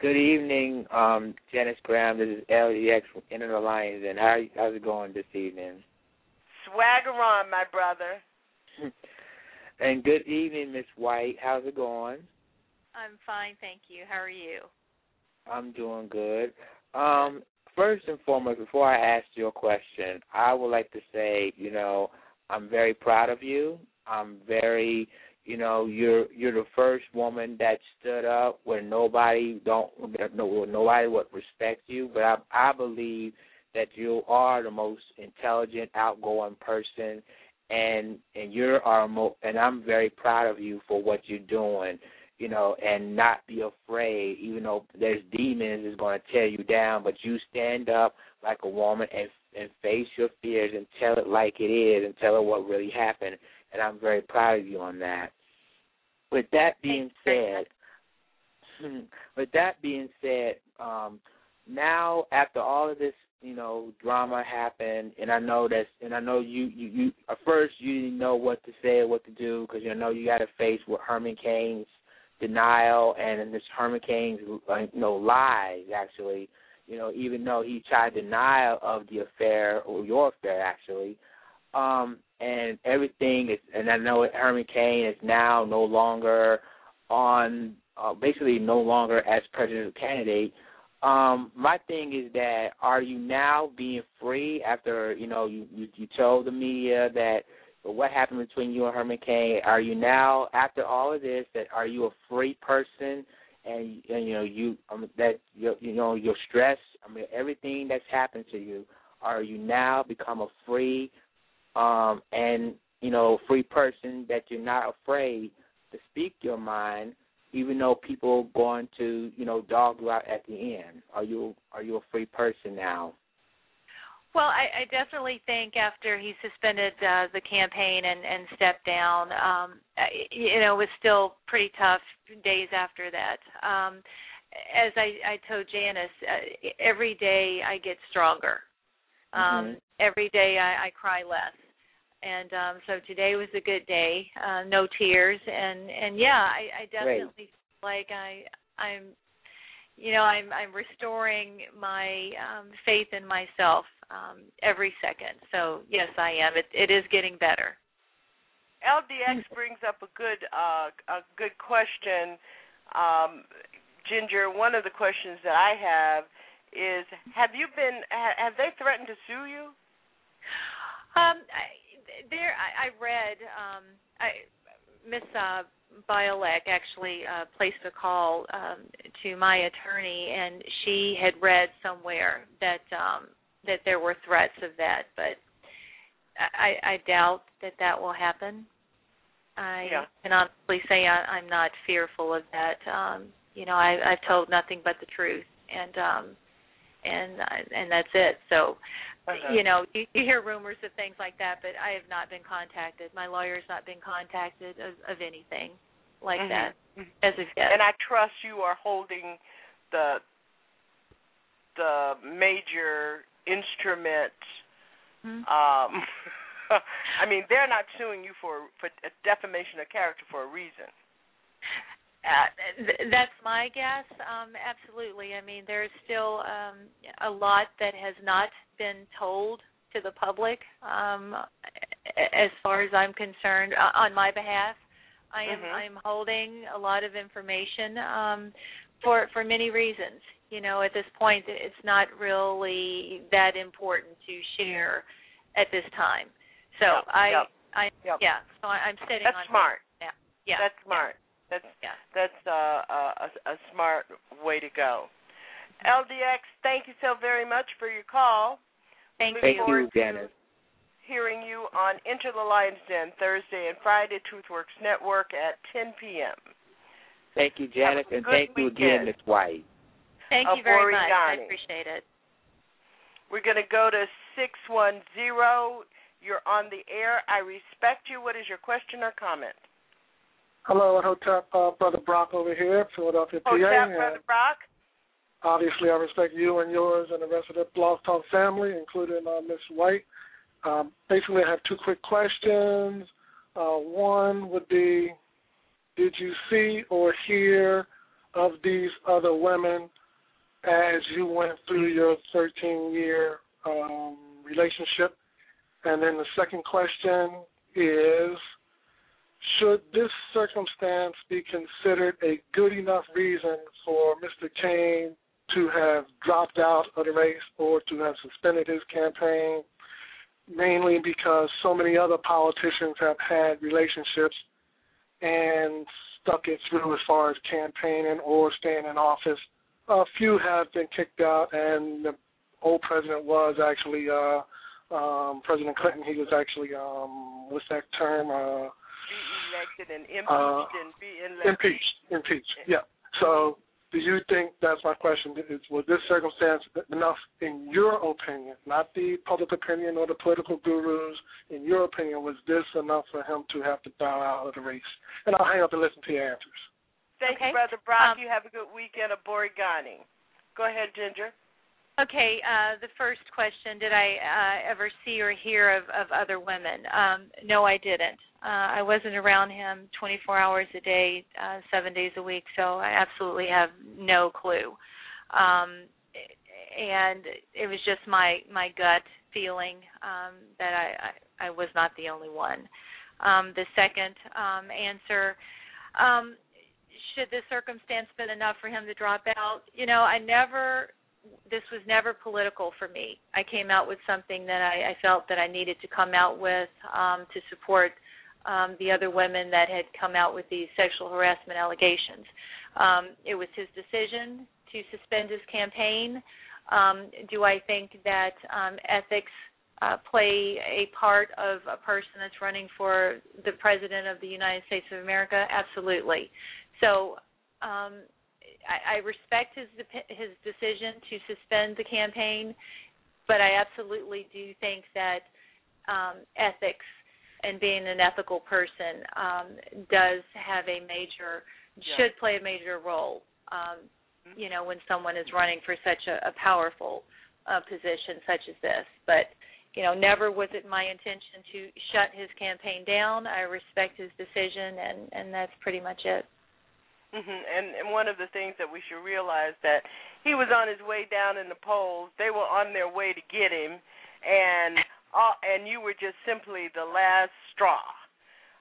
Good evening, um, Janice Graham. This is LDX from Inner Alliance, and how how's it going this evening? Swagger on, my brother. and good evening, Miss White. How's it going? I'm fine, thank you. How are you? I'm doing good. Um, first and foremost, before I ask your question, I would like to say, you know, I'm very proud of you. I'm very you know you're you're the first woman that stood up when nobody don't no nobody would respect you but i i believe that you are the most intelligent outgoing person and and you're our mo and i'm very proud of you for what you're doing you know and not be afraid even though there's demons is going to tear you down but you stand up like a woman and and face your fears and tell it like it is and tell it what really happened and I'm very proud of you on that. With that being said, with that being said, um, now after all of this, you know, drama happened, and I know that's, and I know you, you, you at first you didn't know what to say or what to do because you know you got to face with Herman Cain's denial and this Herman Cain's, you know, lies actually. You know, even though he tried denial of the affair or your affair actually, um, and everything is, and I know Herman Cain is now no longer on, uh, basically no longer as presidential candidate. Um, my thing is that are you now being free after you know you you, you told the media that what happened between you and Herman Cain? Are you now after all of this that are you a free person? And, and you know you um, that you, you know your stress. I mean everything that's happened to you. Are you now become a free um, and you know, free person that you're not afraid to speak your mind, even though people going to you know dog you out at the end. Are you are you a free person now? Well, I, I definitely think after he suspended uh, the campaign and, and stepped down, um, you know, it was still pretty tough days after that. Um, as I, I told Janice, uh, every day I get stronger. Um, mm-hmm. Every day I, I cry less and um so today was a good day uh no tears and and yeah i i definitely feel like i i'm you know i'm i'm restoring my um faith in myself um every second. So yes i am. It it is getting better. Ldx brings up a good uh a good question. Um ginger one of the questions that i have is have you been have they threatened to sue you? Um I, there I, I read um I Miss uh Bialek actually uh placed a call um to my attorney and she had read somewhere that um that there were threats of that but I I doubt that that will happen. I yeah. can honestly say I, I'm not fearful of that. Um, you know, I, I've told nothing but the truth, and um, and and that's it. So uh-huh. you know, you, you hear rumors of things like that, but I have not been contacted. My lawyer's not been contacted of, of anything like mm-hmm. that as of yet. And I trust you are holding the the major instrument. Mm-hmm. Um, I mean, they're not suing you for for defamation of character for a reason. Uh, th- that's my guess. Um, absolutely. I mean, there's still um, a lot that has not been told to the public. Um, as far as I'm concerned, uh, on my behalf, I am mm-hmm. I'm holding a lot of information um, for for many reasons. You know, at this point, it's not really that important to share at this time. So yep, I, yep, I, yep. yeah. So I, I'm sitting That's on. smart. Yeah, yeah. That's smart. Yeah. That's yeah. that's uh, a, a smart way to go. LDX, thank you so very much for your call. Thank Looking you. forward Thank you, Janice. Hearing you on Into the Lion's Den Thursday and Friday, TruthWorks Network at 10 p.m. Thank you, Janice, and good thank you again, Miss White. Thank you very much. Oregonian. I appreciate it. We're going to go to 610. You're on the air. I respect you. What is your question or comment? Hello, Hotep, uh, Brother Brock over here, Philadelphia, PA. Hotep, and Brother Brock. Obviously, I respect you and yours and the rest of the Blog Talk family, including uh, Miss White. Um, basically, I have two quick questions. Uh, one would be, did you see or hear of these other women as you went through your 13-year um, relationship? And then the second question is, should this circumstance be considered a good enough reason for Mr. Cain to have dropped out of the race or to have suspended his campaign, mainly because so many other politicians have had relationships and stuck it through as far as campaigning or staying in office. A few have been kicked out, and the old president was actually uh, um, President Clinton. He was actually um, what's that term? Uh, elected and impeached Uh, and be elected. impeached, impeached. Yeah. So, do you think that's my question? Is was this circumstance enough, in your opinion, not the public opinion or the political gurus? In your opinion, was this enough for him to have to bow out of the race? And I'll hang up and listen to your answers. Thank Okay. you, Brother Brock. Um, you have a good weekend of Borigani. Go ahead, Ginger. Okay, uh, the first question: Did I uh, ever see or hear of, of other women? Um, no, I didn't. Uh, I wasn't around him 24 hours a day, uh, seven days a week, so I absolutely have no clue. Um, and it was just my my gut feeling um, that I, I I was not the only one. Um, the second um, answer. Um, should the circumstance been enough for him to drop out? You know, I never this was never political for me. I came out with something that I, I felt that I needed to come out with um, to support um, the other women that had come out with these sexual harassment allegations. Um, it was his decision to suspend his campaign. Um, do I think that um, ethics uh, play a part of a person that's running for the president of the United States of America? Absolutely. So um, I, I respect his his decision to suspend the campaign, but I absolutely do think that um, ethics and being an ethical person um, does have a major Yeah. should play a major role. Um, you know, when someone is running for such a, a powerful uh, position such as this, but you know, never was it my intention to shut his campaign down. I respect his decision, and and that's pretty much it. Hmm And and one of the things that we should realize that he was on his way down in the polls. They were on their way to get him, and uh, and you were just simply the last straw.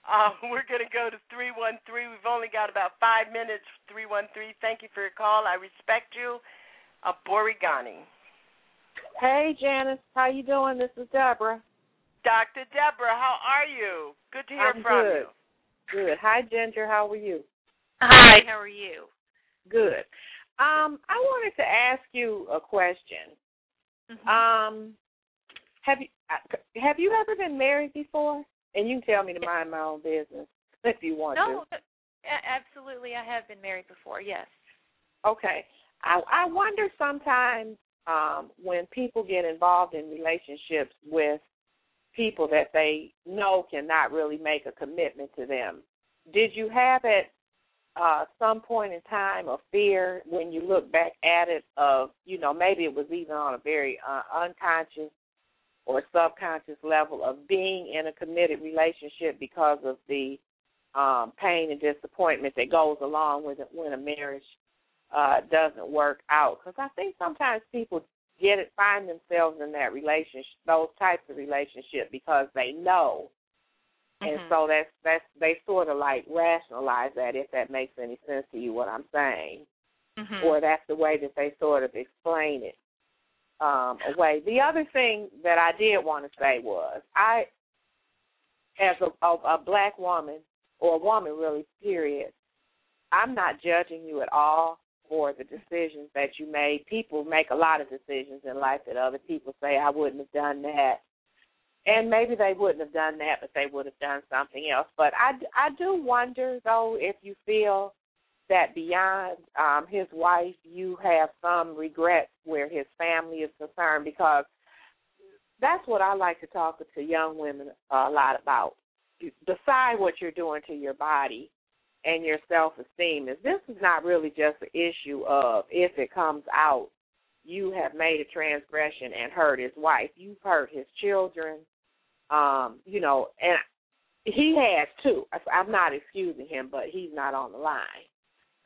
Uh, we're going to go to 313. We've only got about five minutes. 313. Thank you for your call. I respect you. Uh, Borigani. Hey Janice, how you doing? This is Deborah. Dr. Deborah, how are you? Good to hear I'm from good. you. Good. Hi Ginger, how are you? Hi, how are you? Good. Um, I wanted to ask you a question. Mm-hmm. Um, have you uh, have you ever been married before? And you can tell me to mind my own business if you want No, to. absolutely. I have been married before. Yes. Okay. I I wonder sometimes um when people get involved in relationships with people that they know cannot really make a commitment to them. Did you have at uh some point in time of fear when you look back at it of, you know, maybe it was even on a very uh, unconscious or subconscious level of being in a committed relationship because of the um pain and disappointment that goes along with it when a marriage uh doesn't work out. Because I think sometimes people get it find themselves in that relationship those types of relationship because they know and Mhm. so that's that's they sort of like rationalize that if that makes any sense to you what I'm saying Mhm. or that's the way that they sort of explain it um away the other thing that I did want to say was I as a, a, a black woman or a woman really period I'm not judging you at all for the decisions that you made. People make a lot of decisions in life that other people say I wouldn't have done that. And maybe they wouldn't have done that, but they would have done something else. But I, I do wonder, though, if you feel that beyond um, his wife, you have some regrets where his family is concerned, because that's what I like to talk to young women a lot about. Decide what you're doing to your body and your self esteem is this is not really just an issue of if it comes out you have made a transgression and hurt his wife you've hurt his children Um, you know, and he has too. I'm not excusing him, but he's not on the line.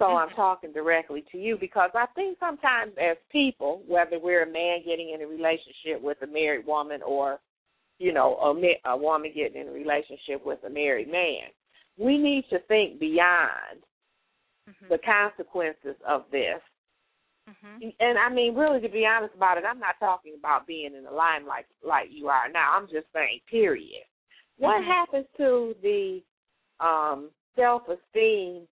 So I'm talking directly to you because I think sometimes as people, whether we're a man getting in a relationship with a married woman or, you know, a, a woman getting in a relationship with a married man, we need to think beyond mm-hmm. the consequences of this. Mm-hmm. And I mean, really, to be honest about it, I'm not talking about being in the limelight like you are now. I'm just saying, period. What Mm-hmm. happens to the um, self esteem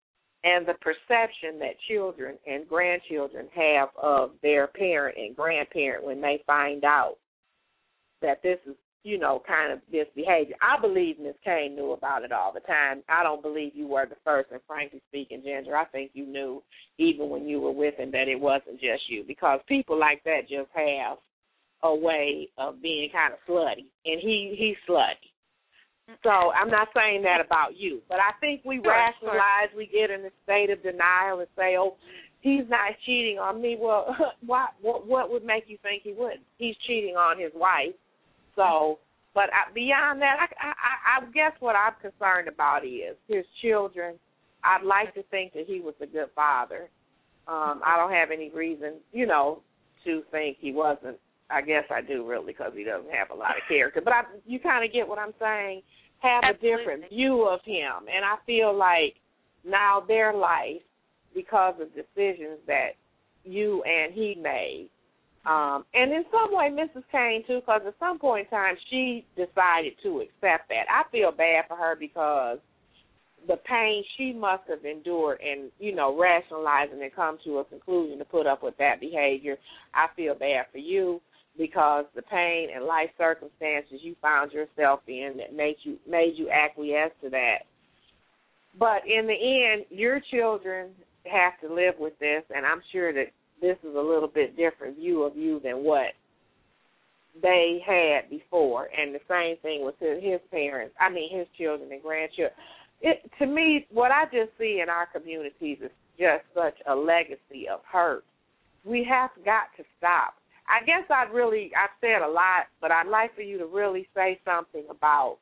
and the perception that children and grandchildren have of their parent and grandparent when they find out that this is, you know, kind of this behavior. I believe Miss Cain knew about it all the time. I don't believe you were the first, and frankly speaking, Ginger, I think you knew even when you were with him that it wasn't just you because people like that just have a way of being kind of slutty, and he he's slutty. So I'm not saying that about you, but I think we Sure, rationalize, we get in a state of denial and say, "Oh, he's not cheating on me." Well, why? What, what would make you think he would? He's cheating on his wife. So, but I, beyond that, I, I, I guess what I'm concerned about is his children. I'd like to think that he was a good father. Um, I don't have any reason, you know, to think he wasn't. I guess I do really because he doesn't have a lot of character. But I, you kind of get what I'm saying. Have a different view of him, and I feel like now their life, because of decisions that you and he made, um, and in some way Mrs. Cain too, because at some point in time she decided to accept that. I feel bad for her because the pain she must have endured and you know rationalizing and come to a conclusion to put up with that behavior. I feel bad for you because the pain and life circumstances you found yourself in that made you made you acquiesce to that. But in the end, your children have to live with this, and I'm sure that this is a little bit different view of you than what they had before. And the same thing with his, parents. I mean, his children and grandchildren. It to me, what I just see in our communities is just such a legacy of hurt. We have got to stop. I guess I'd really I've said a lot, but I'd like for you to really say something about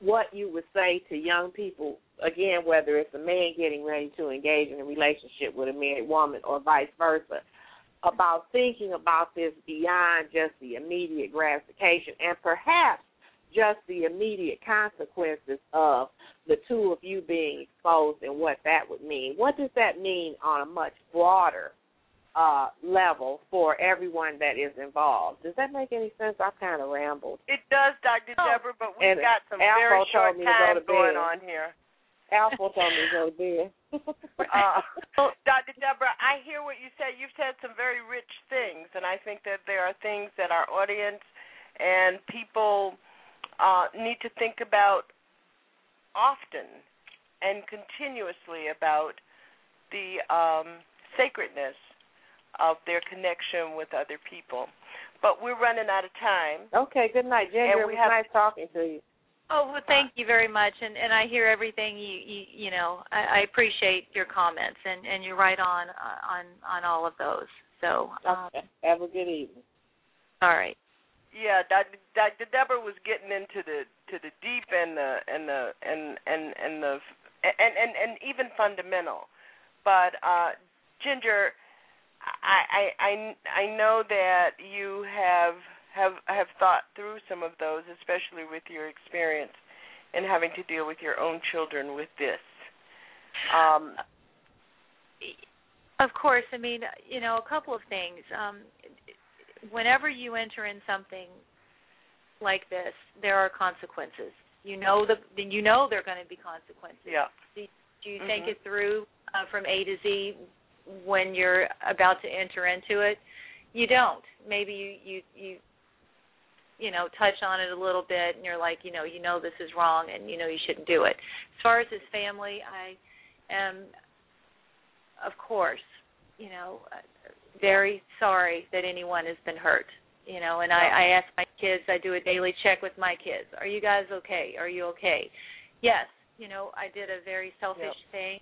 what you would say to young people again, whether it's a man getting ready to engage in a relationship with a married woman or vice versa, about thinking about this beyond just the immediate gratification and perhaps just the immediate consequences of the two of you being exposed and what that would mean. What does that mean on a much broader uh, level for everyone that is involved? Does that make any sense? I've kind of rambled. It does, Dr. Deborah, but we've And got some Alpha very short time going on here. Me to go to bed. uh, Dr. Deborah, I hear what you said. You've said some very rich things, and I think that there are things that our audience and people uh, need to think about often and continuously about the um, sacredness of their connection with other people. But we're running out of time. Okay, good night, Ginger. And we it was have- nice talking to you. Oh well, thank you very much, and and I hear everything you you you know. I, I appreciate your comments, and and you're right on uh, on on all of those. So um, Okay. Have a good evening. all right. Yeah, Dr. Dr. Deborah was getting into the to the deep and the and the and and and the and and and even fundamental. But uh Ginger, I I I I know that you have have have thought through some of those, especially with your experience in having to deal with your own children with this. Um Of course, I mean, you know, a couple of things. Um, whenever you enter in something like this, there are consequences. You know the you know there are going to be consequences. Yeah. Do, do you think Mhm. it through uh, from A to Z when you're about to enter into it? You don't. Maybe you you you you know touch on it a little bit, and you're like, you know, you know this is wrong, and you know you shouldn't do it. As far as his family, I am, of course, you know, very sorry that anyone has been hurt. You know, and I, I ask my kids, I do a daily check with my kids. Are you guys okay? Are you okay? Yes. You know, I did a very selfish thing,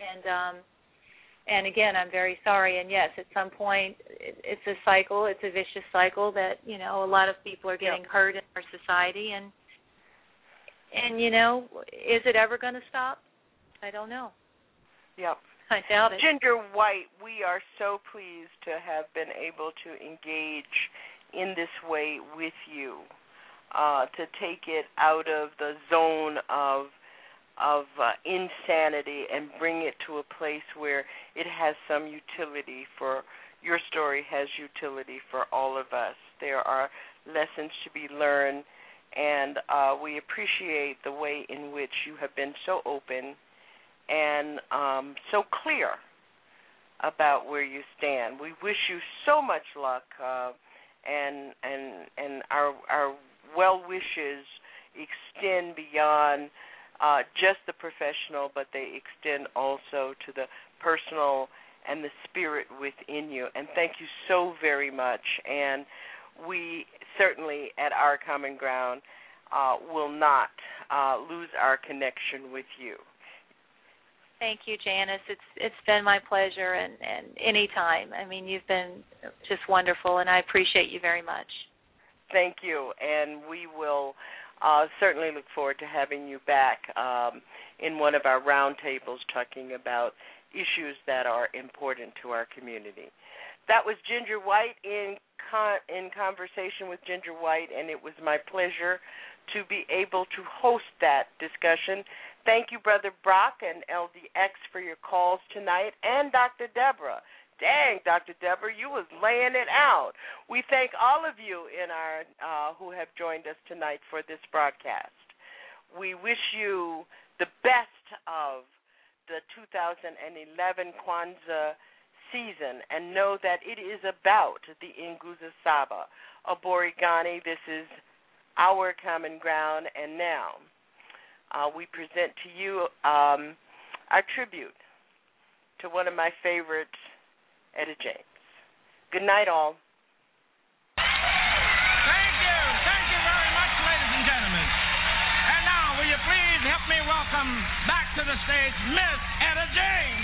and um, and again, I'm very sorry. And yes, at some point, it's a cycle. It's a vicious cycle that you know a lot of people are getting Yep. hurt in our society, and and you know, is it ever going to stop? I don't know. Yep. I doubt it. Ginger White, we are so pleased to have been able to engage in this way with you, uh, to take it out of the zone of of uh, insanity and bring it to a place where it has some utility for your story has utility for all of us. There are lessons to be learned, and uh, we appreciate the way in which you have been so open and um, so clear about where you stand. We wish you so much luck, uh, and and and our our well wishes extend beyond uh, just the professional, but they extend also to the personal and the spirit within you. And thank you so very much. And we certainly at our common ground uh, will not uh, lose our connection with you. Thank you, Janice. It's it's been my pleasure, and and any time. I mean, you've been just wonderful, and I appreciate you very much. Thank you, and we will uh, certainly look forward to having you back um, in one of our roundtables talking about issues that are important to our community. That was Ginger White in con- in conversation with Ginger White, and it was my pleasure to be able to host that discussion. Thank you, Brother Brock and LDX, for your calls tonight, and Dr. Deborah. Dang, Dr. Deborah, you was laying it out. We thank all of you in our uh, who have joined us tonight for this broadcast. We wish you the best of the 2011 Kwanzaa season and know that it is about the Nguzo Saba. Aborigani, this is our common ground, and now uh, we present to you um, our tribute to one of my favorite Etta James. Good night, all. Thank you. Thank you very much, ladies and gentlemen. And now, will you please help me welcome back to the stage Miss Etta James.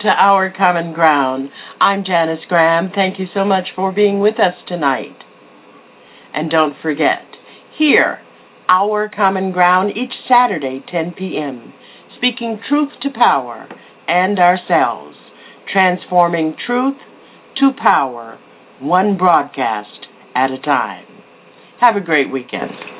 To Our Common Ground. I'm Janice Graham. Thank you so much for being with us tonight. And don't forget, here, Our Common Ground each Saturday, 10 p.m., speaking truth to power and ourselves, transforming truth to power, one broadcast at a time. Have a great weekend.